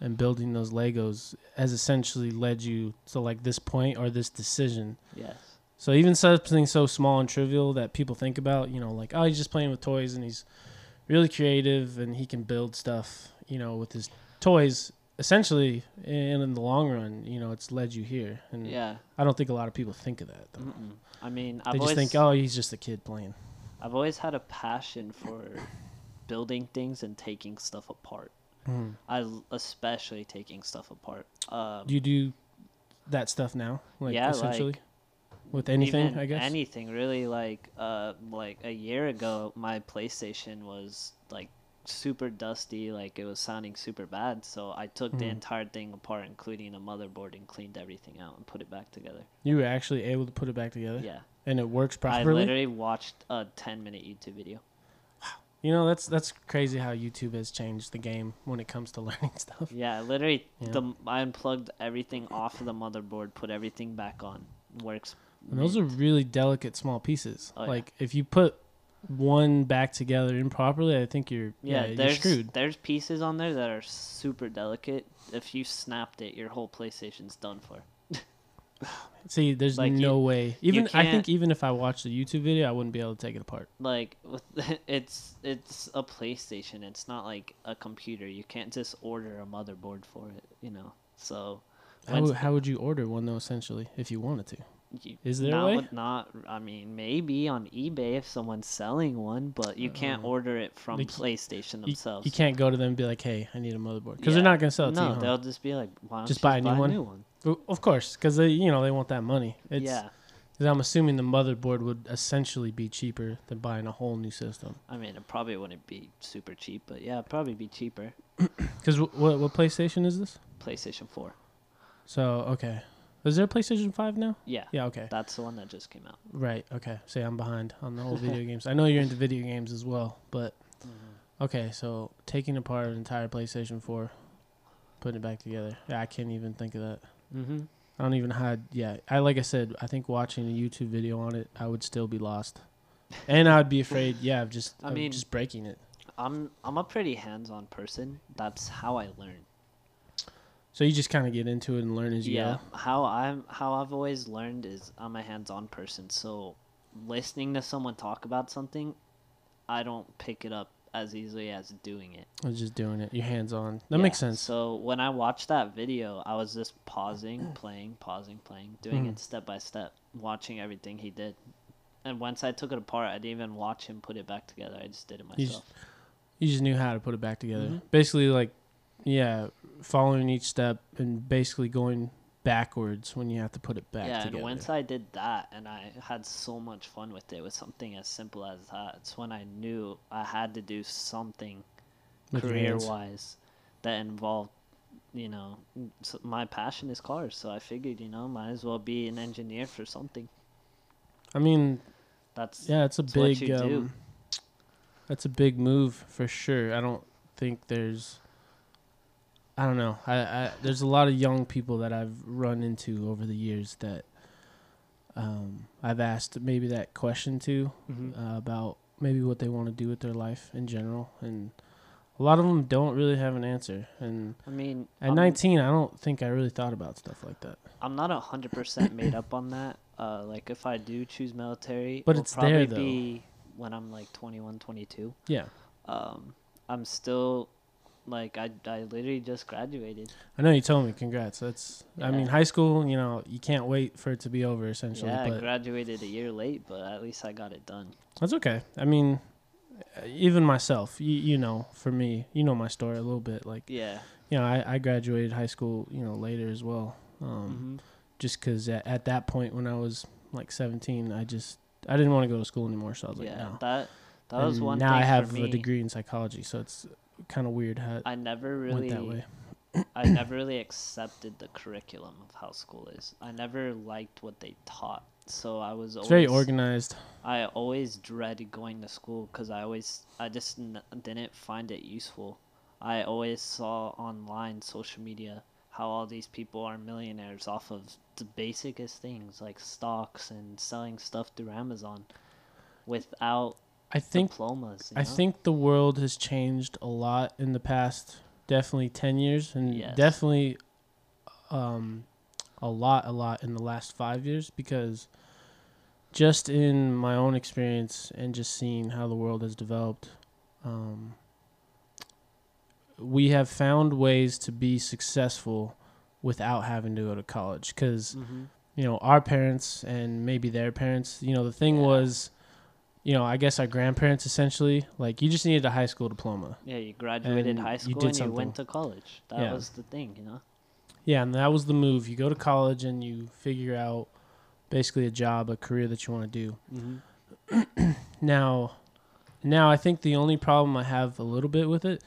and building those Legos has essentially led you to like this point or this decision. yes. So even something so small and trivial that people think about, you know, like oh, he's just playing with toys and he's really creative, and he can build stuff. You know, with his toys. Essentially, and in the long run, you know, it's led you here, and Yeah. I don't think a lot of people think of that. Though. I mean, I've They just always think, oh, he's just a kid playing. I've always had a passion for building things and taking stuff apart. Mm. I especially taking stuff apart. Um, Do you do that stuff now? Like Yeah, essentially like, with anything, I guess. anything really. Like uh, like a year ago, my PlayStation was like super dusty. Like it was sounding super bad. So I took the Mhm. entire thing apart, including the motherboard, and cleaned everything out and put it back together. you were actually able to put it back together, Yeah, and it works properly? I literally watched a ten minute YouTube video. You know, that's that's crazy how YouTube has changed the game when it comes to learning stuff. Yeah, literally, Yeah. the I unplugged everything off of the motherboard, put everything back on. Works. And those are really delicate small pieces. Oh, yeah. like if you put one back together improperly, I think you're yeah, yeah. you're there's screwed. there's pieces on there that are super delicate. If you snapped it, your whole PlayStation's done for. See, there's like, you- no way. Even I think even if I watched a YouTube video, I wouldn't be able to take it apart. Like with, it's it's a PlayStation. It's not like a computer. You can't just order a motherboard for it. You know. So. How, how would you order one though? Essentially, if you wanted to, you- is there a not way? not. I mean, maybe on eBay if someone's selling one, but you can't Uh, order it from like, PlayStation themselves. you can't go to them and be like, "Hey, I need a motherboard," because Yeah. they're not gonna sell it no, to you. they'll just be like, "Why don't Just you buy a new one? one?" Of course, because they you know they want that money. It's, yeah, 'cause I'm assuming the motherboard would essentially be cheaper than buying a whole new system. I mean, it probably wouldn't be super cheap, but yeah, it'd probably be cheaper. Because what what PlayStation is this? PlayStation Four. So okay, is there a PlayStation Five now? Yeah, Yeah. Okay. that's the one that just came out. Right. Okay. Say I'm behind on the whole video games. I know you're into video games as well, but okay. So taking apart an entire PlayStation Four, putting it back together. Yeah, I can't even think of that. Mm-hmm. I don't even how. Yeah, I like I said. I think watching a YouTube video on it, I would still be lost, and I would be afraid. Yeah, of just I mean- just breaking it. I'm I'm a pretty hands-on person. That's how I learn. So you just kind of get into it and learn as you yeah, go. Yeah, how I'm how I've always learned is I'm a hands-on person. So listening to someone talk about something, I don't pick it up as easily as doing it. Or just doing it. Your hands on. That Yeah, makes sense. So when I watched that video, I was just pausing, playing, pausing, playing, doing Mhm. it step by step, watching everything he did. And once I took it apart, I didn't even watch him put it back together. I just did it You just- myself. You just knew how to put it back together. Mhm. Basically, like, yeah, following each step and basically going backwards when you have to put it back yeah, together. and once I did that, and I had so much fun with it, with something as simple as that, it's when I knew I had to do something career-wise that involved, you know, my passion is cars. So I figured, you know, might as well be an engineer for something. I mean, That's yeah, it's a big. Um, that's a big move for sure. I don't think there's. I don't know. I, I there's a lot of young people that I've run into over the years that um, I've asked maybe that question to uh, about maybe what they want to do with their life in general, and a lot of them don't really have an answer. And I mean, at I'm, 19, I don't think I really thought about stuff like that. I'm not a hundred percent made up on that. Uh, like if I do choose military, But it'll it's probably there, be when I'm like 21, 22. Yeah, Um, I'm still like I I literally just graduated. I know you told me. Congrats. That's. I mean, high school. You know, you can't wait for it to be over. Essentially, Yeah, I graduated a year late, but at least I got it done. that's okay. I mean, even myself, you you know, for me, you know my story a little bit. Like, Yeah. you know, I, I graduated high school, you know, later as well. Um, hmm just because at, at that point when I was like 17, I just I didn't want to go to school anymore. So I was like, yeah, no. that that was one now I have a degree in psychology, so it's kind of weird how I never went really that way. I never really accepted the curriculum of how school is. I never liked what they taught. So I was always very organized. I always dreaded going to school because I always I just n- didn't find it useful. I always saw online social media how all these people are millionaires off of the basicest things like stocks and selling stuff through Amazon without I think diplomas. I know? think the world has changed a lot in the past definitely 10 years and Yes. definitely um a lot a lot in the last 5 years because just in my own experience and just seeing how the world has developed um, we have found ways to be successful without having to go to college because Mm-hmm. you know our parents and maybe their parents you know the thing Yeah. was you know i guess our grandparents essentially like you just needed a high school diploma Yeah, you graduated And high you school did and you went to college. That Yeah. was the thing, you know. yeah and that was the move you go to college and you figure out basically a job a career that you want to do Mm-hmm. now now i think the only problem i have a little bit with it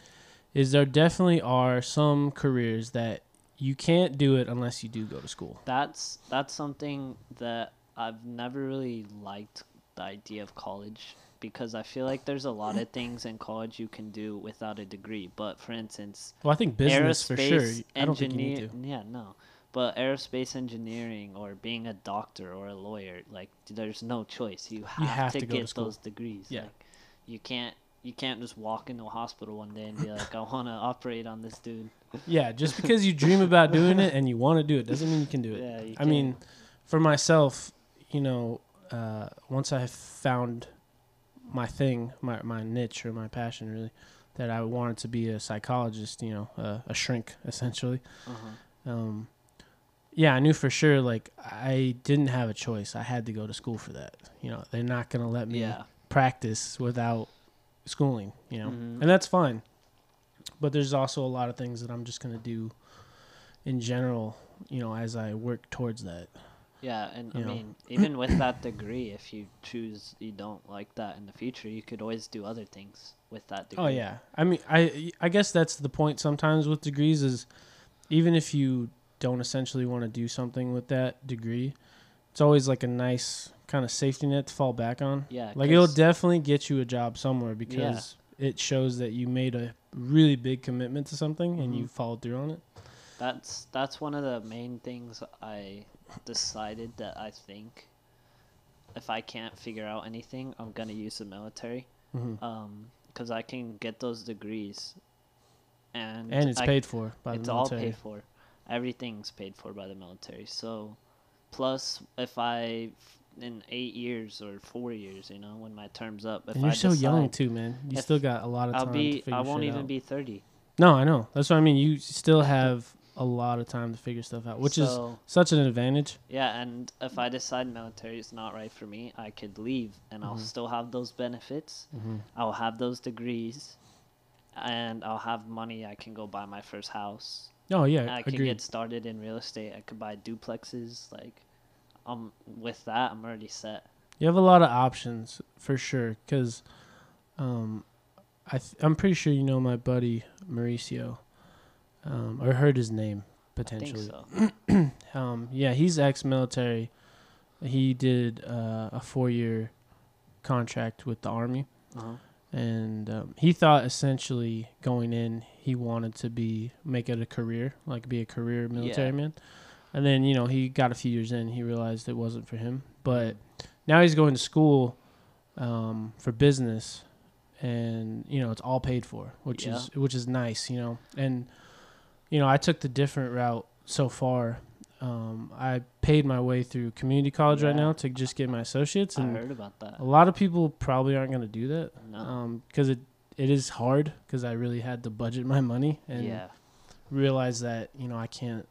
is there definitely are some careers that you can't do it unless you do go to school That's that's something that I've never really liked the idea of college because I feel like there's a lot of things in college you can do without a degree. But for instance, well i think business for sure i don't think you need to Yeah, no. But aerospace engineering or being a doctor or a lawyer, like there's no choice. You have, have to, to go to get those degrees. Yeah. Like, you can't you can't just walk into a hospital one day and be like, I want to operate on this dude. Yeah, just because you dream about doing it and you want to do it doesn't mean you can do it. Yeah, you I mean, for myself, you know, uh, once I found my thing, my my niche or my passion, really, that I wanted to be a psychologist, you know, uh, a shrink essentially. uh Um, yeah, I knew for sure like I didn't have a choice. I had to go to school for that. You know, they're not gonna let me yeah. practice without schooling. You know, Mhm. and that's fine. But there's also a lot of things that I'm just gonna do in general, you know, as I work towards that. Yeah, and I know. mean, even with that degree, if you choose you don't like that in the future, you could always do other things with that degree. Oh yeah, I mean, I I guess that's the point. Sometimes with degrees is even if you don't essentially want to do something with that degree, it's always like a nice kind of safety net to fall back on. Yeah. Like it'll definitely get you a job somewhere because it shows that you made a really big commitment to something and you Mhm. followed through on it. That's that's one of the main things I decided that I think if I can't figure out anything, I'm gonna use the military. hmm Um, because I can get those degrees, and and it's I- paid for by it's the military. It's all paid for. Everything's paid for by the military. So, plus if I in eight years or four years, you know, when my term's up, if and you're I so young too, man. You still got a lot of time I'll to be. I won't even out. be thirty. No, I know. That's what I mean. You still have a lot of time to figure stuff out, which is such an advantage. Yeah, and if I decide military is not right for me, I could leave and I'll Mhm. still have those benefits. Mm-hmm. I'll have those degrees and I'll have money I can go buy my first house. Oh yeah, I can get started in real estate. I could buy duplexes like um with that I'm already set. You have a lot of options for sure. Because, um, I th- I'm pretty sure you know my buddy Mauricio, um, or heard his name potentially. so. Um, yeah, he's ex-military. He did uh, a four-year contract with the army, Uh-huh. and um, he thought essentially going in, he wanted to be make it a career, like be a career military Yeah. man. And then you know he got a few years in, he realized it wasn't for him. But now he's going to school um, for business, and you know it's all paid for, which Yeah. is which is nice, you know. And you know I took the different route so far. Um, I paid my way through community college right now to just get my associates, I heard about that. a lot of people probably aren't going to do that No. because it it is hard because I really had to budget my money and yeah. realize that you know I can't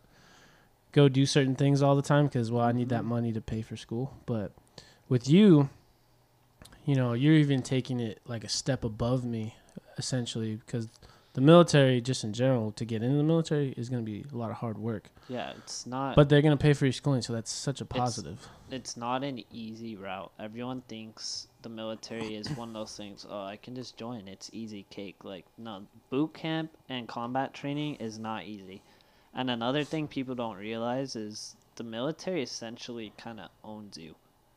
go do certain things all the time because well I need that Mhm. money to pay for school. But with you, you know you're even taking it like a step above me essentially because the military just in general to get into the military is going to be a lot of hard work Yeah, it's not but they're going to pay for your schooling so that's such a positive it's not an easy route. Everyone thinks the military is one of those things. Oh, I can just join. It's easy cake. Like no, boot camp and combat training is not easy. And another thing people don't realize is the military essentially kind of owns you.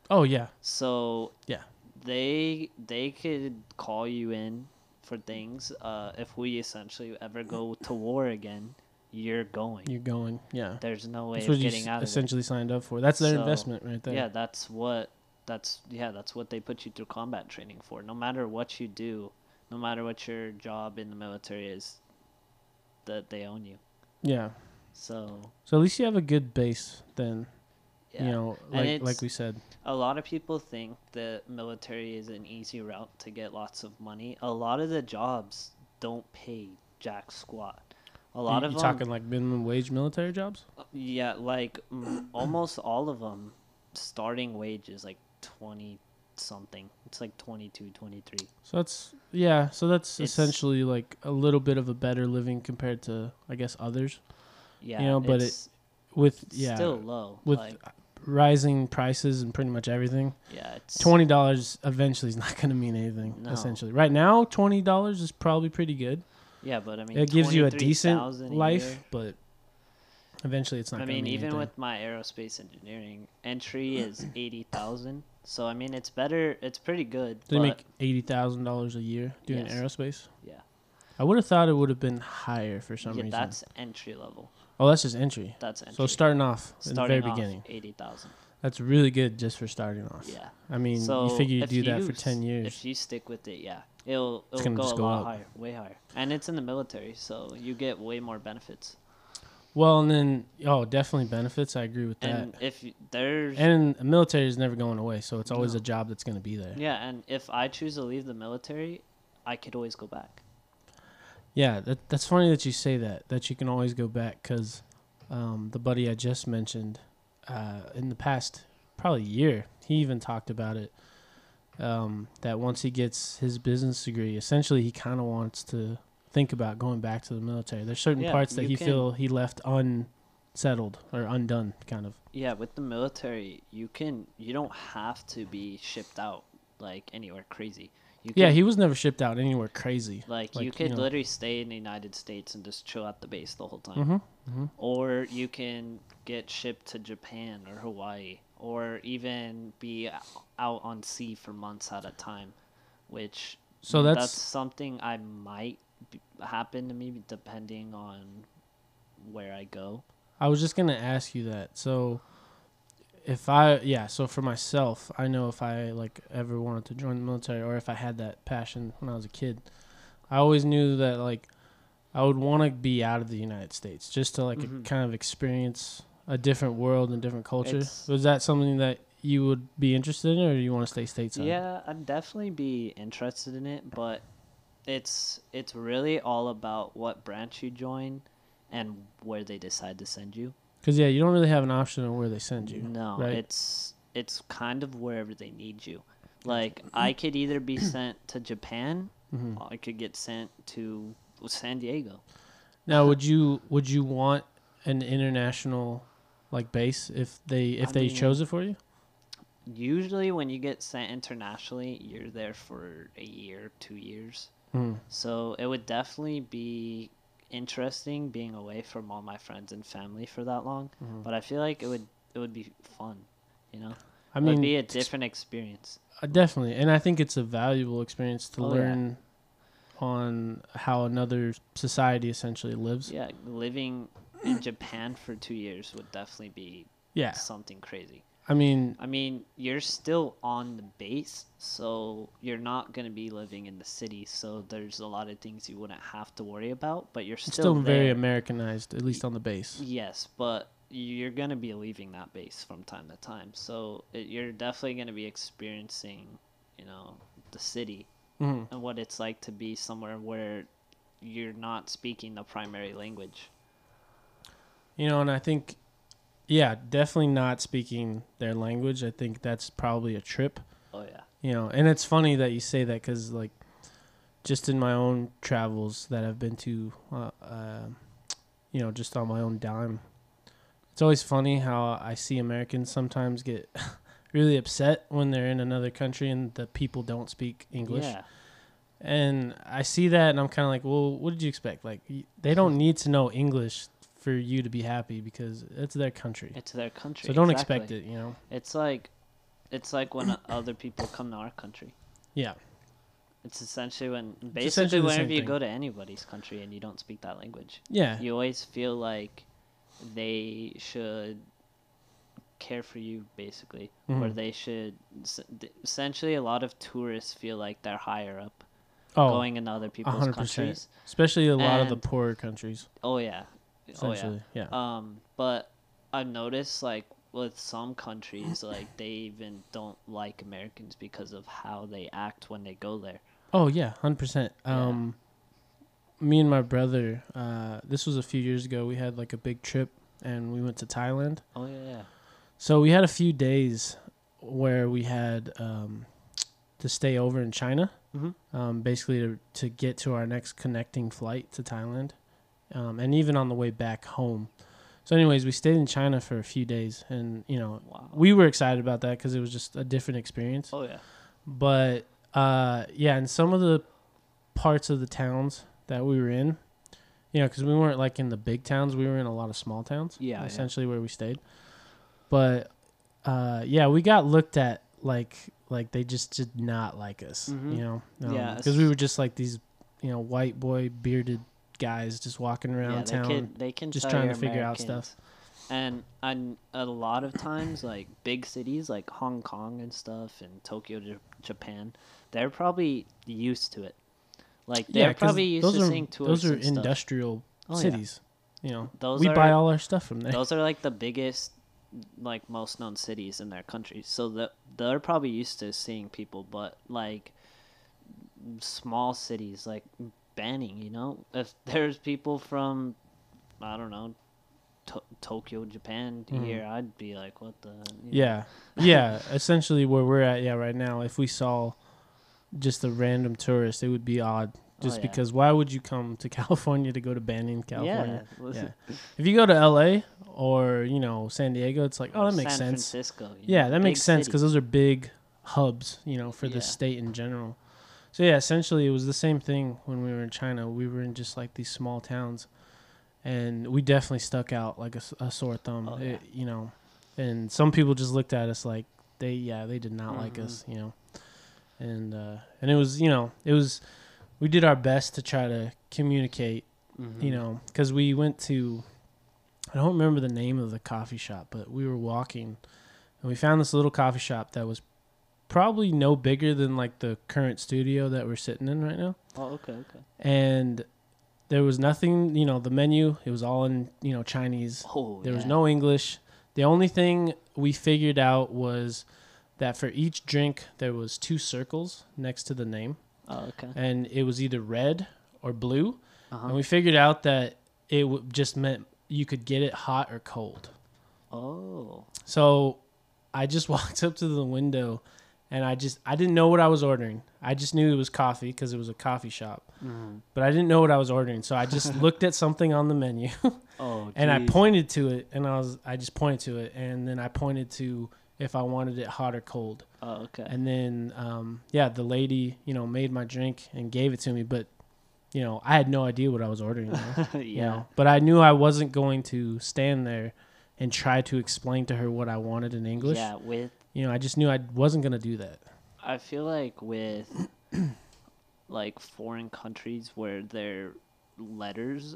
oh yeah So Yeah. they they could call you in for things. Uh, if we essentially ever go to war again, you're going. you're going yeah There's no way that's of what you getting s- out of it. essentially signed up for that's their So, investment right there Yeah, that's what that's yeah, that's what they put you through combat training for. No matter what you do, no matter what your job in the military is, that they own you. yeah So So at least you have a good base then. Yeah. You know, like like we said. a lot of people think the military is an easy route to get lots of money. A lot of the jobs don't pay jack squat. A lot you, of you them, talking like minimum wage military jobs? Uh, yeah, like almost all of them, starting wage is like twenty something. It's like 22, 23. So that's yeah. So that's It's- essentially like a little bit of a better living compared to I guess others. Yeah, you know, but it- it's With yeah, still low. with like, rising prices and pretty much everything, yeah, it's twenty dollars eventually is not going to mean anything. No. Essentially, right now twenty dollars is probably pretty good. Yeah, but I mean, it gives you a decent a life, year. but eventually it's not. I mean, mean even anything. with my aerospace engineering entry is eighty thousand. So I mean, it's better. It's pretty good. do you make eighty thousand dollars a year doing Yes. aerospace? yeah, I would have thought it would have been higher for some yeah, reason. that's entry level. Oh, that's just entry. That's entry. So starting off in the very beginning, eighty thousand. that's really good just for starting off. Yeah. I mean, so you figure you do that for ten years. If you stick with it, yeah, it'll it'll go just a go lot up. higher, way higher, and it's in the military, so you get way more benefits. Well, and then oh, definitely benefits. I agree with that. And if there's And the military is never going away, so it's always No. a job that's going to be there. yeah, and if I choose to leave the military, I could always go back. Yeah, that, that's funny that you say that. That you can always go back because um, the buddy I just mentioned uh, in the past probably year, he even talked about it. Um, that once he gets his business degree, essentially he kind of wants to think about going back to the military. There's certain Yeah, parts that he can- feel he left unsettled or undone, kind of. Yeah, with the military, you can you don't have to be shipped out like anywhere crazy. You Yeah, he was never shipped out anywhere crazy. like, like, you you could know. literally stay in the United States and just chill at the base the whole time. Mm-hmm. Mm-hmm. Or you can get shipped to Japan or Hawaii or even be out on sea for months at a time, which So that's, that's, something I might b- happen to me depending on where I go. I was just gonna ask you that. So, if I yeah, so for myself, I know if I like ever wanted to join the military or if I had that passion when I was a kid, I always knew that like I would want to be out of the United States just to like Mhm. kind of experience a different world and different culture. It's- Was that something that you would be interested in, or do you want to stay stateside? Yeah, I'd definitely be interested in it, but it's it's really all about what branch you join and where they decide to send you. Because yeah, you don't really have an option of where they send you. No, right? it's it's kind of wherever they need you. Like I could either be sent to Japan, hmm or I could get sent to San Diego. Now, would you would you want an international like base if they if I they mean- chose it for you? Usually, when you get sent internationally, you're there for a year, two years. Mm. So it would definitely be interesting being away from all my friends and family for that long. Mhm. But I feel like it would it would be fun, you know. I it mean, would be a different experience. uh, definitely, and I think it's a valuable experience to Oh, yeah. learn on how another society essentially lives. Yeah, living in Japan for two years would definitely be Yeah, something crazy. I mean, I mean, you're still on the base, so you're not gonna be living in the city. So there's a lot of things you wouldn't have to worry about, but you're still, still very. Americanized, at least on the base. Yes, but you're gonna be leaving that base from time to time, so it, you're definitely gonna be experiencing, you know, the city hmm and what it's like to be somewhere where you're not speaking the primary language. You know, and I think, yeah, definitely not speaking their language. I think that's probably a trip. Oh yeah. you know and it's funny that you say that because like just in my own travels that i've been to uh, uh, you know just on my own dime it's always funny how i see americans sometimes get really upset when they're in another country and the people don't speak english Yeah. and i see that and i'm kind of like well what did you expect like they don't need to know english for you to be happy because it's their country It's their country. so don't exactly. expect it you know It's like, it's like when other people come to our country. yeah It's essentially when basically the whenever you thing. go to anybody's country and you don't speak that language, yeah you always feel like they should care for you basically or Mhm. they should essentially a lot of tourists feel like they're higher up oh going in other people's 100%. countries especially a lot of the poorer countries oh yeah oh yeah yeah, um but i've noticed like with some countries, like they even don't like Americans because of how they act when they go there. Oh yeah, hundred percent. Yeah. Um, me and my brother. Uh, this was a few years ago. We had like a big trip, and we went to Thailand. Oh yeah, yeah. So we had a few days where we had um, to stay over in China, Mhm. um, basically to to get to our next connecting flight to Thailand, um, and even on the way back home. So, anyways, we stayed in China for a few days, and you know Wow. we were excited about that because it was just a different experience. oh yeah. But uh, yeah, and some of the parts of the towns that we were in, you know, because we weren't like in the big towns, we were in a lot of small towns. Yeah, yeah. essentially where we stayed. But uh, yeah, we got looked at like like they just did not like us, Mhm. you know. Yeah, because we were just like these, you know, white boy bearded guys just walking around yeah, town. they can they can just trying to figure out stuff. And and a lot of times, like big cities like Hong Kong and stuff, and Tokyo, J- Japan, they're probably used to it. Like they're yeah, probably used to are seeing tourists those are industrial Oh, yeah. cities. You know, Those we buy all our stuff from there. Those are like the biggest, like most known cities in their countries. So that they're probably used to seeing people, but like small cities like banning, you know, if there's people from, I don't know, to- Tokyo, Japan Mhm. here, I'd be like, what the? Yeah, yeah. Essentially, where we're at, yeah, right now, if we saw just a random tourist, it would be odd. Just yeah. because, why would you come to California to go to Banning, California? Yeah. listen, If you go to L.A. or you know San Diego, it's like, oh, that makes San sense. Francisco. Yeah, know, that makes sense because those are big hubs, you know, for Yeah. the state in general. So yeah, essentially, it was the same thing when we were in China. We were in just like these small towns, and we definitely stuck out like a sore thumb. Oh, It- you know, and some people just looked at us like they, yeah, they did not like Mhm. us, you know, and uh, and it was, you know, it was, we did our best to try to communicate Mhm. you know, because we went to, I don't remember the name of the coffee shop, but we were walking and we found this little coffee shop that was probably no bigger than like the current studio that we're sitting in right now. Oh, okay, okay. And there was nothing, you know, the menu, it was all in, you know, Chinese. Oh, There was no English. The only thing we figured out was that for each drink, there was two circles next to the name Oh, okay. and it was either red or blue. Uh-huh. And we figured out that it w- just meant you could get it hot or cold. Oh. So I just walked up to the window and I just I didn't know what I was ordering. I just knew it was coffee because it was a coffee shop. Mhm. But I didn't know what I was ordering. So I just looked at something on the menu Oh. and I pointed to it and I was I just pointed to it and then I pointed to if I wanted it hot or cold. Oh, okay. And then um yeah, the lady, you know, made my drink and gave it to me, but you know, I had no idea what I was ordering. you know? yeah. you know but i knew i wasn't going to stand there and try to explain to her what i wanted in english Yeah, with you know i just knew i wasn't going to do that I feel like with like foreign countries where their letters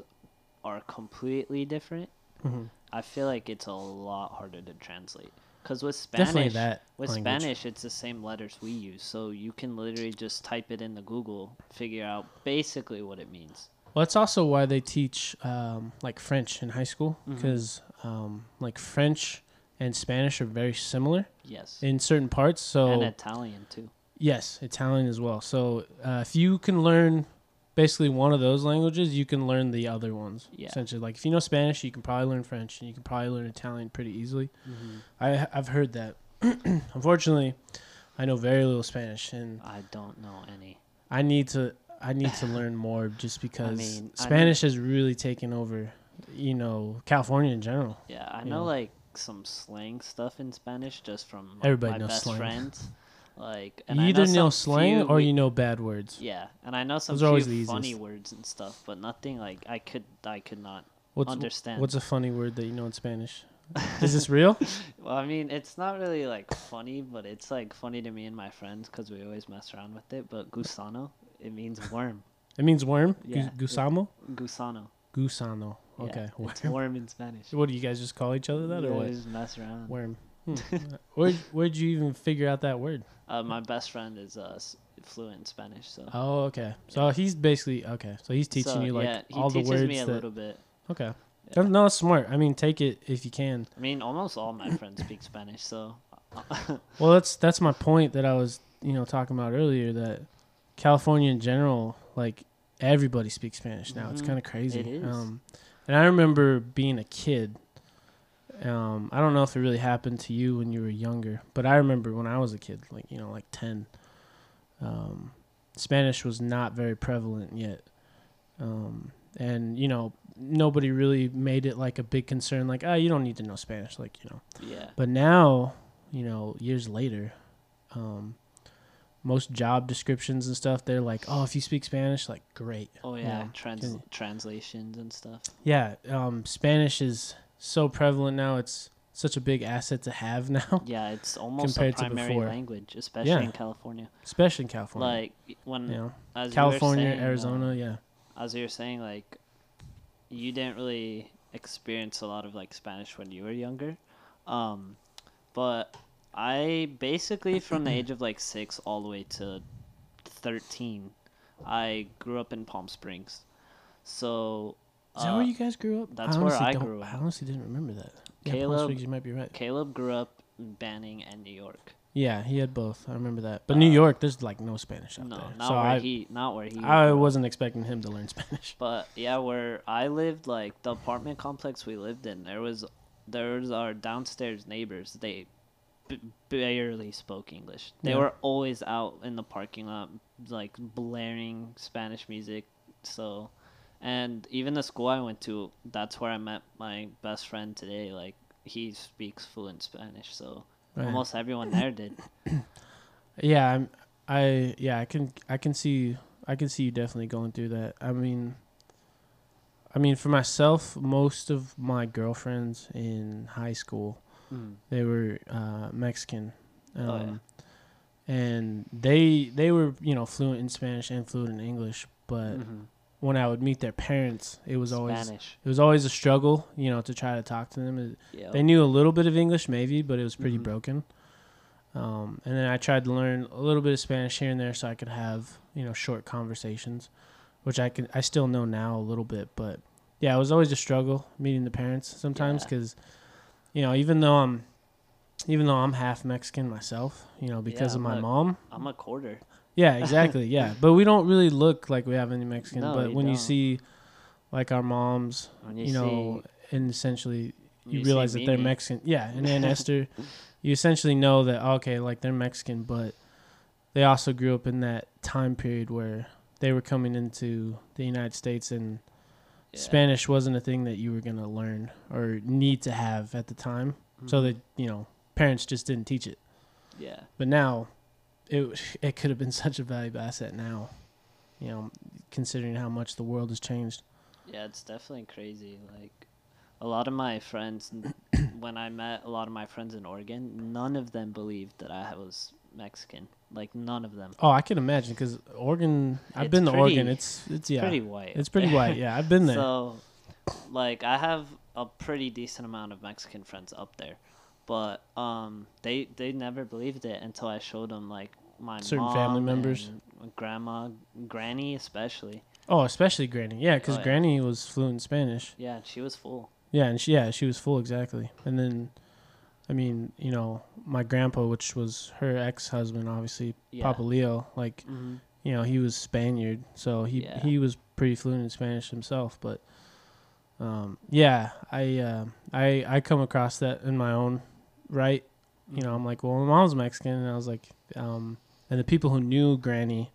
are completely different, Mhm. I feel like it's a lot harder to translate. Cuz with Spanish, with language. Spanish it's the same letters we use, so you can literally just type it in the Google, figure out basically what it means. well that's also why they teach um, like french in high school because um, like french and spanish are very similar Yes. in certain parts so and Italian too. yes italian as well so uh, if you can learn basically one of those languages you can learn the other ones Yeah. essentially like if you know spanish you can probably learn french and you can probably learn italian pretty easily Mm-hmm. I I've heard that. Unfortunately, I know very little Spanish, and I don't know any. I need to I need to learn more just because mean, I Spanish has really taken over, you know, California in general. Yeah, I know know. like some slang stuff in Spanish just from like, Everybody my knows best slang. friends. Like, you I either know, some slang few or you know bad words. Yeah, and I know some Those are always the funny easiest. words and stuff, but nothing like I could I could not What's understand. what's a funny word that you know in Spanish? Is this real? well, I mean, it's not really like funny, but it's like funny to me and my friends because we always mess around with it. But gusano, it means worm. It means worm. Yeah. Gusamo. Gusano. Gusano. Yeah, Okay. it's worm. in Spanish. What do you guys just call each other that We or what? always mess around. Worm. Hmm. Where where'd you even figure out that word? Uh, my best friend is uh, fluent in Spanish, so. Oh, okay. So he's basically okay. So he's teaching So, you like yeah, he all the teaches words me a that. little bit. Okay. No, smart. I mean, take it if you can. I mean, almost all my friends speak Spanish, so Well, that's that's my point that I was you know talking about earlier. That California in general, like everybody speaks Spanish now. It's Mhm. kind of crazy. It is. Um, and I remember being a kid. Um, I don't know if it really happened to you when you were younger, but I remember when I was a kid, like you know, like ten. Um, Spanish was not very prevalent yet, um, and you know nobody really made it like a big concern. Like, ah, you don't need to know Spanish, like you know. yeah. But now, you know, years later, um, most job descriptions and stuff, they're like, oh, if you speak Spanish, like, great. Oh you yeah, know, trans- can- translations and stuff. Yeah, um, Spanish is so prevalent now. It's such a big asset to have now, Yeah, it's almost Compared a to primary before. language, especially Yeah. in California. especially in California. Like when you know, as you were California, saying, uh, Arizona, yeah. as you were saying, like you didn't really experience a lot of like Spanish when you were younger, um, but I basically from the age of like six all the way to thirteen, I grew up in Palm Springs, so. Is that uh, where you guys grew up? that's where honestly I grew up. I honestly didn't remember that. Yeah, Palm Caleb- Springs, you might be right. Caleb grew up in Banning and New York. Yeah, he had both. I remember that. But New Uh, York, there's like no Spanish out No, there. not so where I, he, not where he. I grew wasn't expecting him to learn Spanish. But yeah, where I lived, like the apartment complex we lived in, there was there was our downstairs neighbors. They b- barely spoke English. They Yeah. were always out in the parking lot, like blaring Spanish music. So, and even the school I went to, that's where I met my best friend today. Like he speaks fluent Spanish, so Right. almost everyone there did. Yeah, I'm, I yeah, I can I can see I can see you definitely going through that. I mean I mean for myself, most of my girlfriends in high school, they were uh, Mexican. Um, Oh, yeah. and they they were, you know, fluent in Spanish and fluent in English, but Mhm. when I would meet their parents, it was always Spanish. it was always a struggle, you know, to try to talk to them. It- Yeah. they knew a little bit of English, maybe, but it was pretty Mhm. broken. Um, and then I tried to learn a little bit of Spanish here and there, so I could have you know short conversations, which I can I still know now a little bit. But yeah, it was always a struggle meeting the parents sometimes Yeah. You know even though I'm even though I'm half Mexican myself, you know because Yeah, of my a- mom. I'm a quarter. Yeah, exactly. yeah, but we don't really look like we have any Mexican. No, but you when you don't. see like our moms, When you, know, and essentially you, realize that they're Mexican. Yeah, and then Esther, you essentially know that okay, like they're Mexican, but they also grew up in that time period where they were coming into the United States and Yeah. Spanish wasn't a thing that you were gonna learn or need to have at the time. So Mhm. that you know, parents just didn't teach it. Yeah. But now, it it could have been such a valuable asset now. You know, considering how much the world has changed. Yeah, it's definitely crazy. Like a lot of my friends, when I met a lot of my friends in Oregon, none of them believed that I was Mexican. Like none of them. Oh, I can imagine because Oregon. I've It's been to Oregon. It's it's yeah. Pretty white. It's pretty white. Yeah, I've been there. So, like, I have a pretty decent amount of Mexican friends up there, but um, they they never believed it until I showed them like my Certain family mom members. and grandma, granny especially. oh, especially Granny. Yeah, because Oh, yeah. Granny was fluent in Spanish. Yeah, she was full. Yeah, and she yeah she was full exactly. And then, I mean, you know, my grandpa, which was her ex husband, obviously Yeah. Papa Leo, like hmm you know he was Spaniard, so he Yeah. he was pretty fluent in Spanish himself. But um, yeah, I uh, I I come across that in my own right. You know, I'm like, well, my mom's Mexican, and I was like, um, and the people who knew Granny,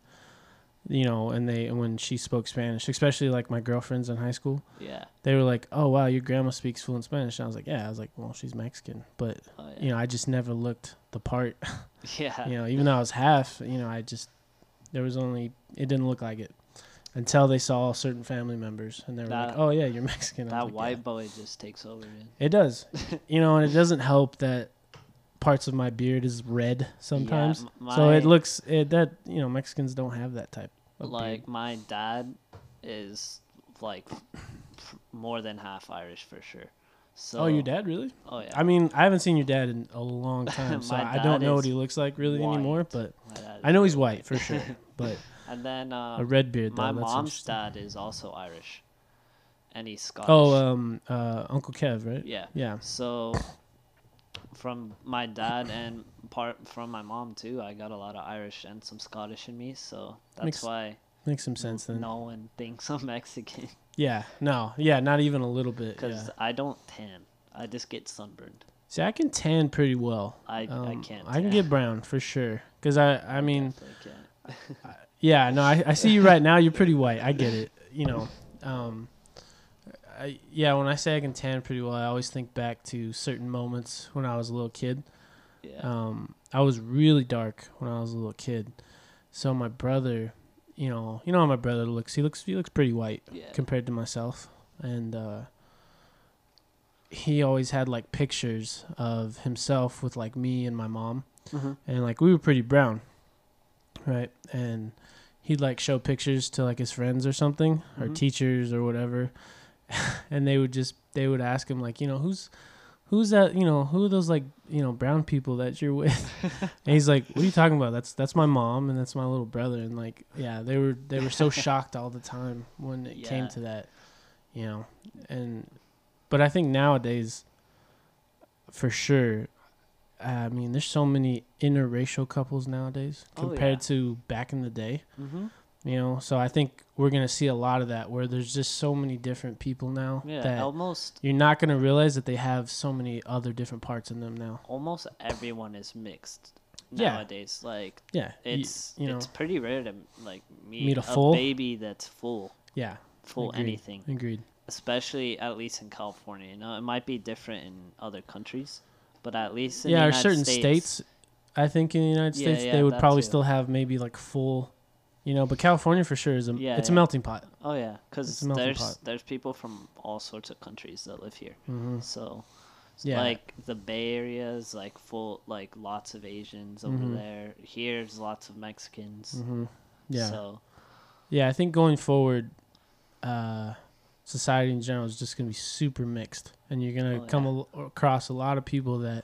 you know, and they and when she spoke Spanish, especially like my girlfriends in high school, Yeah. they were like, oh wow, your grandma speaks fluent Spanish. And I was like, yeah. I was like, well, she's Mexican, but Oh, yeah. you know, I just never looked the part. yeah. you know, even though I was half, you know, I just there was only it didn't look like it until they saw certain family members and they were like, "Oh yeah, you're Mexican." That like, white "Yeah." boy just takes over. Man. It does, you know, and it doesn't help that parts of my beard is red sometimes. m- so it looks it that you know Mexicans don't have that type of like beard. my dad is like more than half Irish for sure. So oh, your dad really? Oh yeah. I mean, I haven't seen your dad in a long time, so I don't know what he looks like really anymore. But My I know he's white for sure. But And then uh, a red beard though. my mom's dad is also Irish, and he's Scottish. Oh, um, uh, Uncle Kev, right? yeah. Yeah. So from my dad and part from my mom too, I got a lot of Irish and some Scottish in me. So that's Makes why Makes some sense then. no one thinks I'm Mexican Yeah. No. Yeah. Not even a little bit. because Yeah. I don't tan. I just get sunburned. See, I can tan pretty well. I I Um, can't. I can tan. get brown for sure. Cause I, I mean, can't. yeah, no, I, I see you right now. You're pretty white. I get it. You know, um, I, yeah, when I say I can tan pretty well, I always think back to certain moments when I was a little kid. Yeah. Um, I was really dark when I was a little kid. So my brother, you know, you know how my brother looks. He looks he looks pretty white yeah. compared to myself, and uh, he always had like pictures of himself with like me and my mom, Mhm. and like we were pretty brown, right? And he'd like show pictures to like his friends or something, or Mhm. teachers or whatever, and they would just they would ask him like, you know, who's who's that? You know, who are those like you know brown people that you're with? and he's like, what are you talking about? That's that's my mom and that's my little brother. And like, yeah, they were they were so shocked all the time when it came to that, you know, and but I think nowadays, for sure. I mean, there's so many interracial couples nowadays Oh, compared yeah. to back in the day Mm-hmm. You know so i think we're gonna see a lot of that where there's just so many different people now Yeah. that almost you're not gonna realize that they have so many other different parts in them now almost everyone is mixed nowadays. Yeah. Like yeah it's you know it's pretty rare to like meet, Meet a a, full? baby that's full yeah full Agreed. anything. agreed especially at least in California. You know, it might be different in other countries, but at least in yeah the United certain states, states, i think in the united Yeah, states yeah, they would probably too. still have maybe like full you know but california for sure is a Yeah, it's a melting pot Oh yeah, because there's pot. there's people from all sorts of countries that live here. hmm So, Yeah. like the Bay Area is like full, like lots of Asians over Mhm. there. Here's lots of Mexicans. hmm yeah So yeah i think going forward uh society in general is just going to be super mixed and you're going to Oh, come yeah. al- across a lot of people that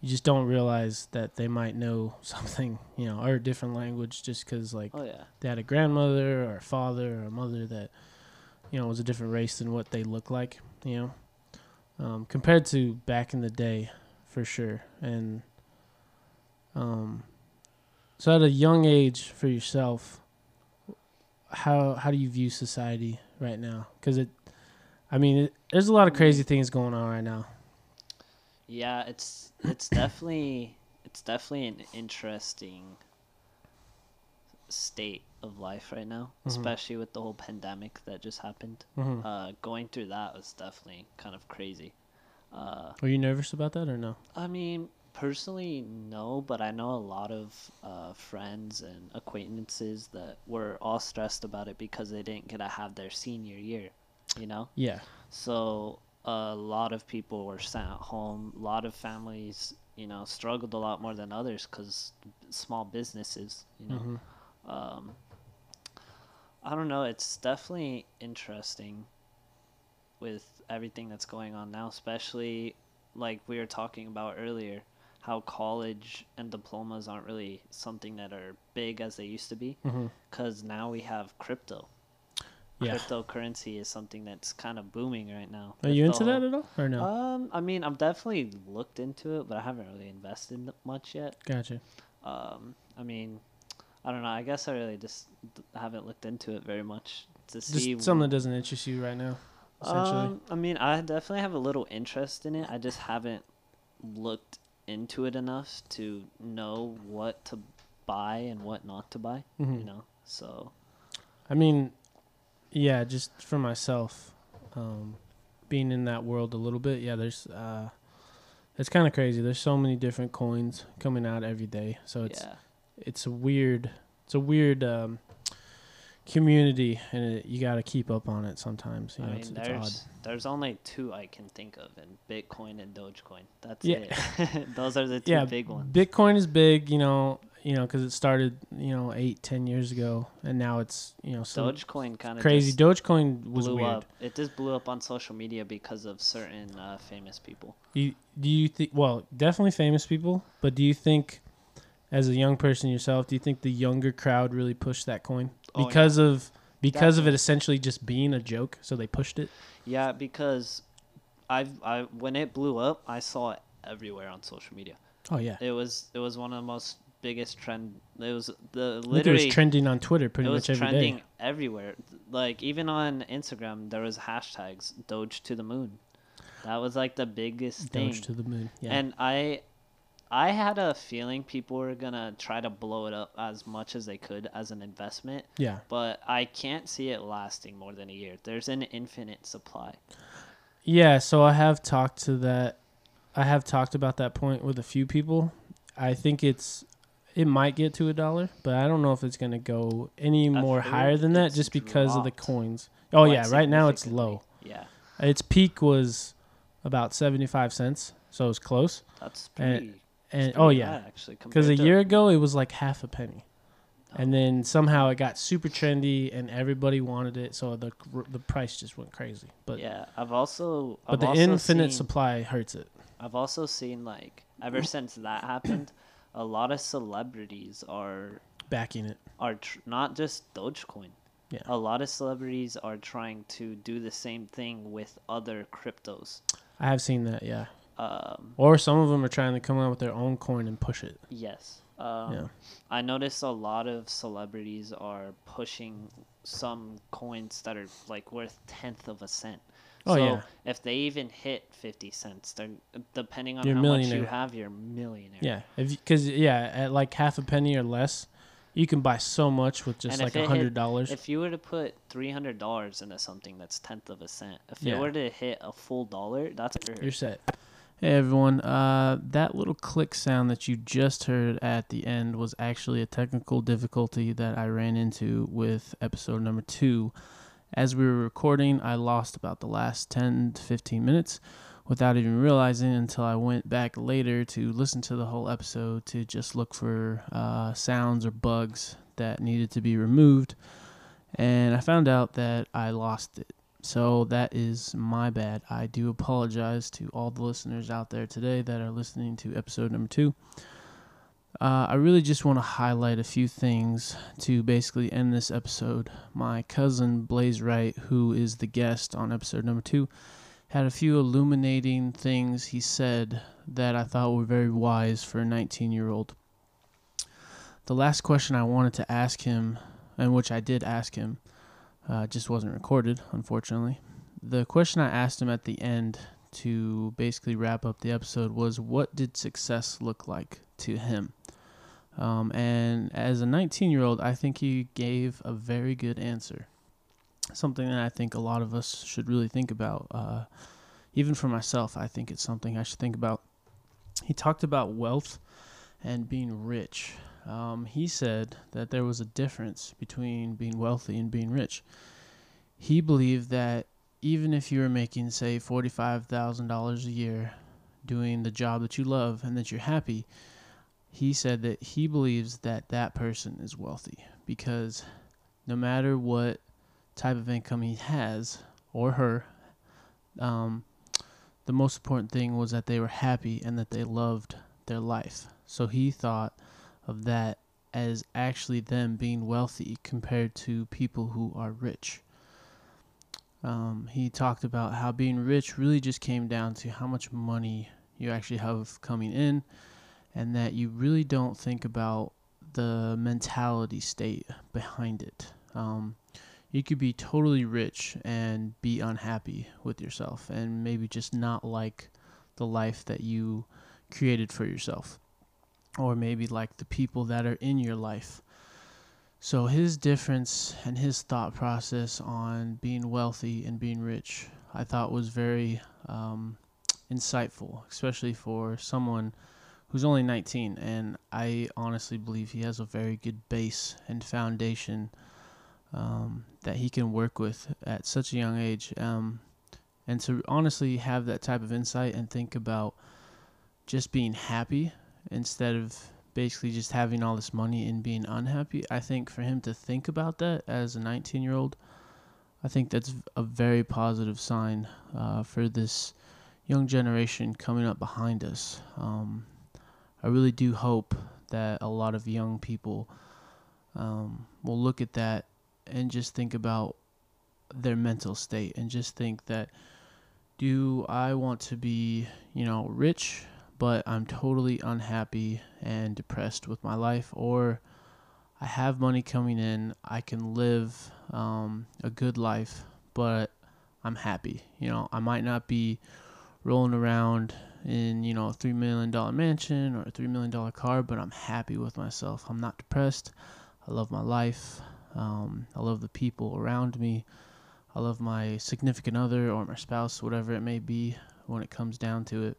you just don't realize that they might know something you know or a different language just because like oh yeah, they had a grandmother or a father or a mother that you know was a different race than what they look like you know? Um, compared to back in the day for sure. And um so at a young age for yourself how how do you view society right now? Because it i mean it, there's a lot of crazy things going on right now yeah. It's it's definitely it's definitely an interesting state of life right now, Mhm. especially with the whole pandemic that just happened. mm-hmm. Uh, going through that was definitely kind of crazy. Uh, are you nervous about that or no I mean, personally, no, but I know a lot of uh, friends and acquaintances that were all stressed about it because they didn't get to have their senior year, you know? yeah So a lot of people were sent home. A lot of families, you know, struggled a lot more than others because small businesses, you know. hmm Um, I don't know. It's definitely interesting with everything that's going on now, especially like we were talking about earlier, how college and diplomas aren't really something that are big as they used to be because now we have crypto. Yeah Cryptocurrency is something that's kind of booming right now. are you into that at all or no Um, I mean, I've definitely looked into it, but I haven't really invested much yet. gotcha Um, I mean, I don't know. I guess I really just haven't looked into it very much to see. Just something that doesn't interest you right now, essentially. Um, I mean, I definitely have a little interest in it. I just haven't looked into it enough to know what to buy and what not to buy. Mhm. You know, so I mean, yeah, just for myself, um, being in that world a little bit, yeah, there's, uh, it's kind of crazy. There's so many different coins coming out every day, so it's yeah, it's a weird, it's a weird um, community, and it, you got to keep up on it sometimes. You I know, mean, it's, it's odd. there's there's only two I can think of, and Bitcoin and Dogecoin. That's Yeah. it. Those are the two yeah, big ones. Bitcoin is big, you know, you know, because it started, you know, eight, ten years ago, and now it's, you know, so Dogecoin kind of crazy. Dogecoin was blew weird. up. It just blew up on social media because of certain uh, famous people. You, do you think? Well, definitely famous people, but do you think, as a young person yourself, do you think the younger crowd really pushed that coin Oh, yeah. because of because of it essentially just being a joke. So they pushed it. Yeah, because I've I when it blew up, I saw it everywhere on social media. Oh yeah, It was it was one of the most biggest trend. It was the think it literally was trending on Twitter it pretty much every day. It was trending everywhere. Like even on Instagram, there was hashtags Doge to the moon. That was like the biggest thing. Doge to the moon. Yeah, And I I had a feeling people were gonna try to blow it up as much as they could as an investment, yeah. but I can't see it lasting more than a year. There's an infinite supply. Yeah, so I have talked to that. I have talked about that point with a few people. I think it's it might get to a dollar, but I don't know if it's going to go any I've more higher than that just because of the coins. Oh quite yeah, right now it's low. Yeah, Its peak was about 75 cents, so it was close. that's pretty. And that's oh yeah, actually, Because a year ago it was like half a penny, and Oh. then somehow it got super trendy and everybody wanted it, so the the price just went crazy. But yeah, I've also but I've the also infinite seen, supply hurts it. I've also seen like ever since that happened, a lot of celebrities are Backing it. are tr- not just Dogecoin. Yeah. A lot of celebrities are trying to do the same thing with other cryptos. I have seen that, yeah. Um, Or some of them are trying to come out with their own coin and push it. yes. Um, Yeah. I noticed a lot of celebrities are pushing some coins that are like worth tenth of a cent. Oh, so yeah. if they even hit fifty cents, they're depending on You're how much you have, you're millionaire. Yeah, because yeah, at like half a penny or less, you can buy so much with just And like a hundred dollars. If you were to put three hundred dollars into something that's tenth of a cent, if Yeah. it were to hit a full dollar, that's You're set. Hey everyone, uh, that little click sound that you just heard at the end was actually a technical difficulty that I ran into with episode number two. As we were recording, I lost about the last 10 to 15 minutes without even realizing until I went back later to listen to the whole episode to just look for uh, sounds or bugs that needed to be removed. And I found out that I lost it. So that is my bad. I do apologize to all the listeners out there today that are listening to episode number two. Uh, I really just want to highlight a few things to basically end this episode. My cousin Blaze Wright, who is the guest on episode number two, had a few illuminating things he said that I thought were very wise for a 19 year old. The last question I wanted to ask him, and which I did ask him, uh, just wasn't recorded, unfortunately. The question I asked him at the end to basically wrap up the episode was what did success look like to him? Um, and as a 19 year old, I think he gave a very good answer. Something that I think a lot of us should really think about. Uh, even for myself, I think it's something I should think about. He talked about wealth and being rich. Um, he said that there was a difference between being wealthy and being rich. He believed that even if you were making, say, $45,000 a year doing the job that you love and that you're happy, he said that he believes that that person is wealthy because no matter what type of income he has or her, um, the most important thing was that they were happy and that they loved their life. So he thought of that as actually them being wealthy compared to people who are rich. Um, he talked about how being rich really just came down to how much money you actually have coming in, and that you really don't think about the mentality state behind it. Um, you could be totally rich and be unhappy with yourself, and maybe just not like the life that you created for yourself, or maybe like the people that are in your life. So his difference and his thought process on being wealthy and being rich, I thought was very um, insightful, especially for someone who's only 19. And I honestly believe he has a very good base and foundation um, that he can work with at such a young age. Um, and to honestly have that type of insight and think about just being happy instead of basically just having all this money and being unhappy. I think for him to think about that as a 19 year old, I think that's a very positive sign uh, for this young generation coming up behind us. Um, I really do hope that a lot of young people um, will look at that and just think about their mental state and just think that do I want to be, you know, rich, but I'm totally unhappy and depressed with my life, or I have money coming in, I can live um, a good life, but I'm happy. You know, I might not be rolling around in, you know, a $3 million mansion or a $3 million car, but I'm happy with myself. I'm not depressed. I love my life. Um, I love the people around me. I love my significant other or my spouse, whatever it may be when it comes down to it.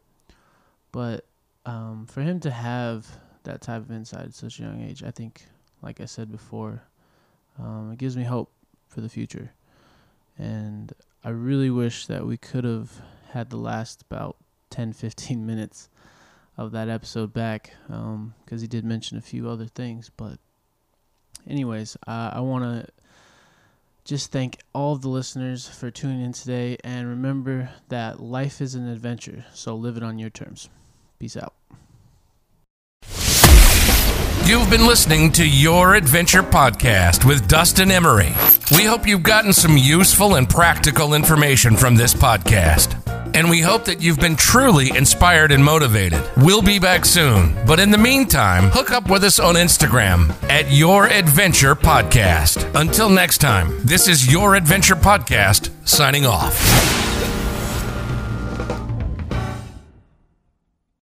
But um, for him to have that type of insight at such a young age, I think, like I said before, um, it gives me hope for the future. And I really wish that we could have had the last about 10, 15 minutes of that episode back because um, he did mention a few other things. But, anyways, uh, I want to just thank all the listeners for tuning in today. And remember that life is an adventure, so live it on your terms. Peace out. You've been listening to Your Adventure Podcast with Dustin Emery. We hope you've gotten some useful and practical information from this podcast. And we hope that you've been truly inspired and motivated. We'll be back soon. But in the meantime, hook up with us on Instagram at Your Adventure Podcast. Until next time, this is Your Adventure Podcast signing off.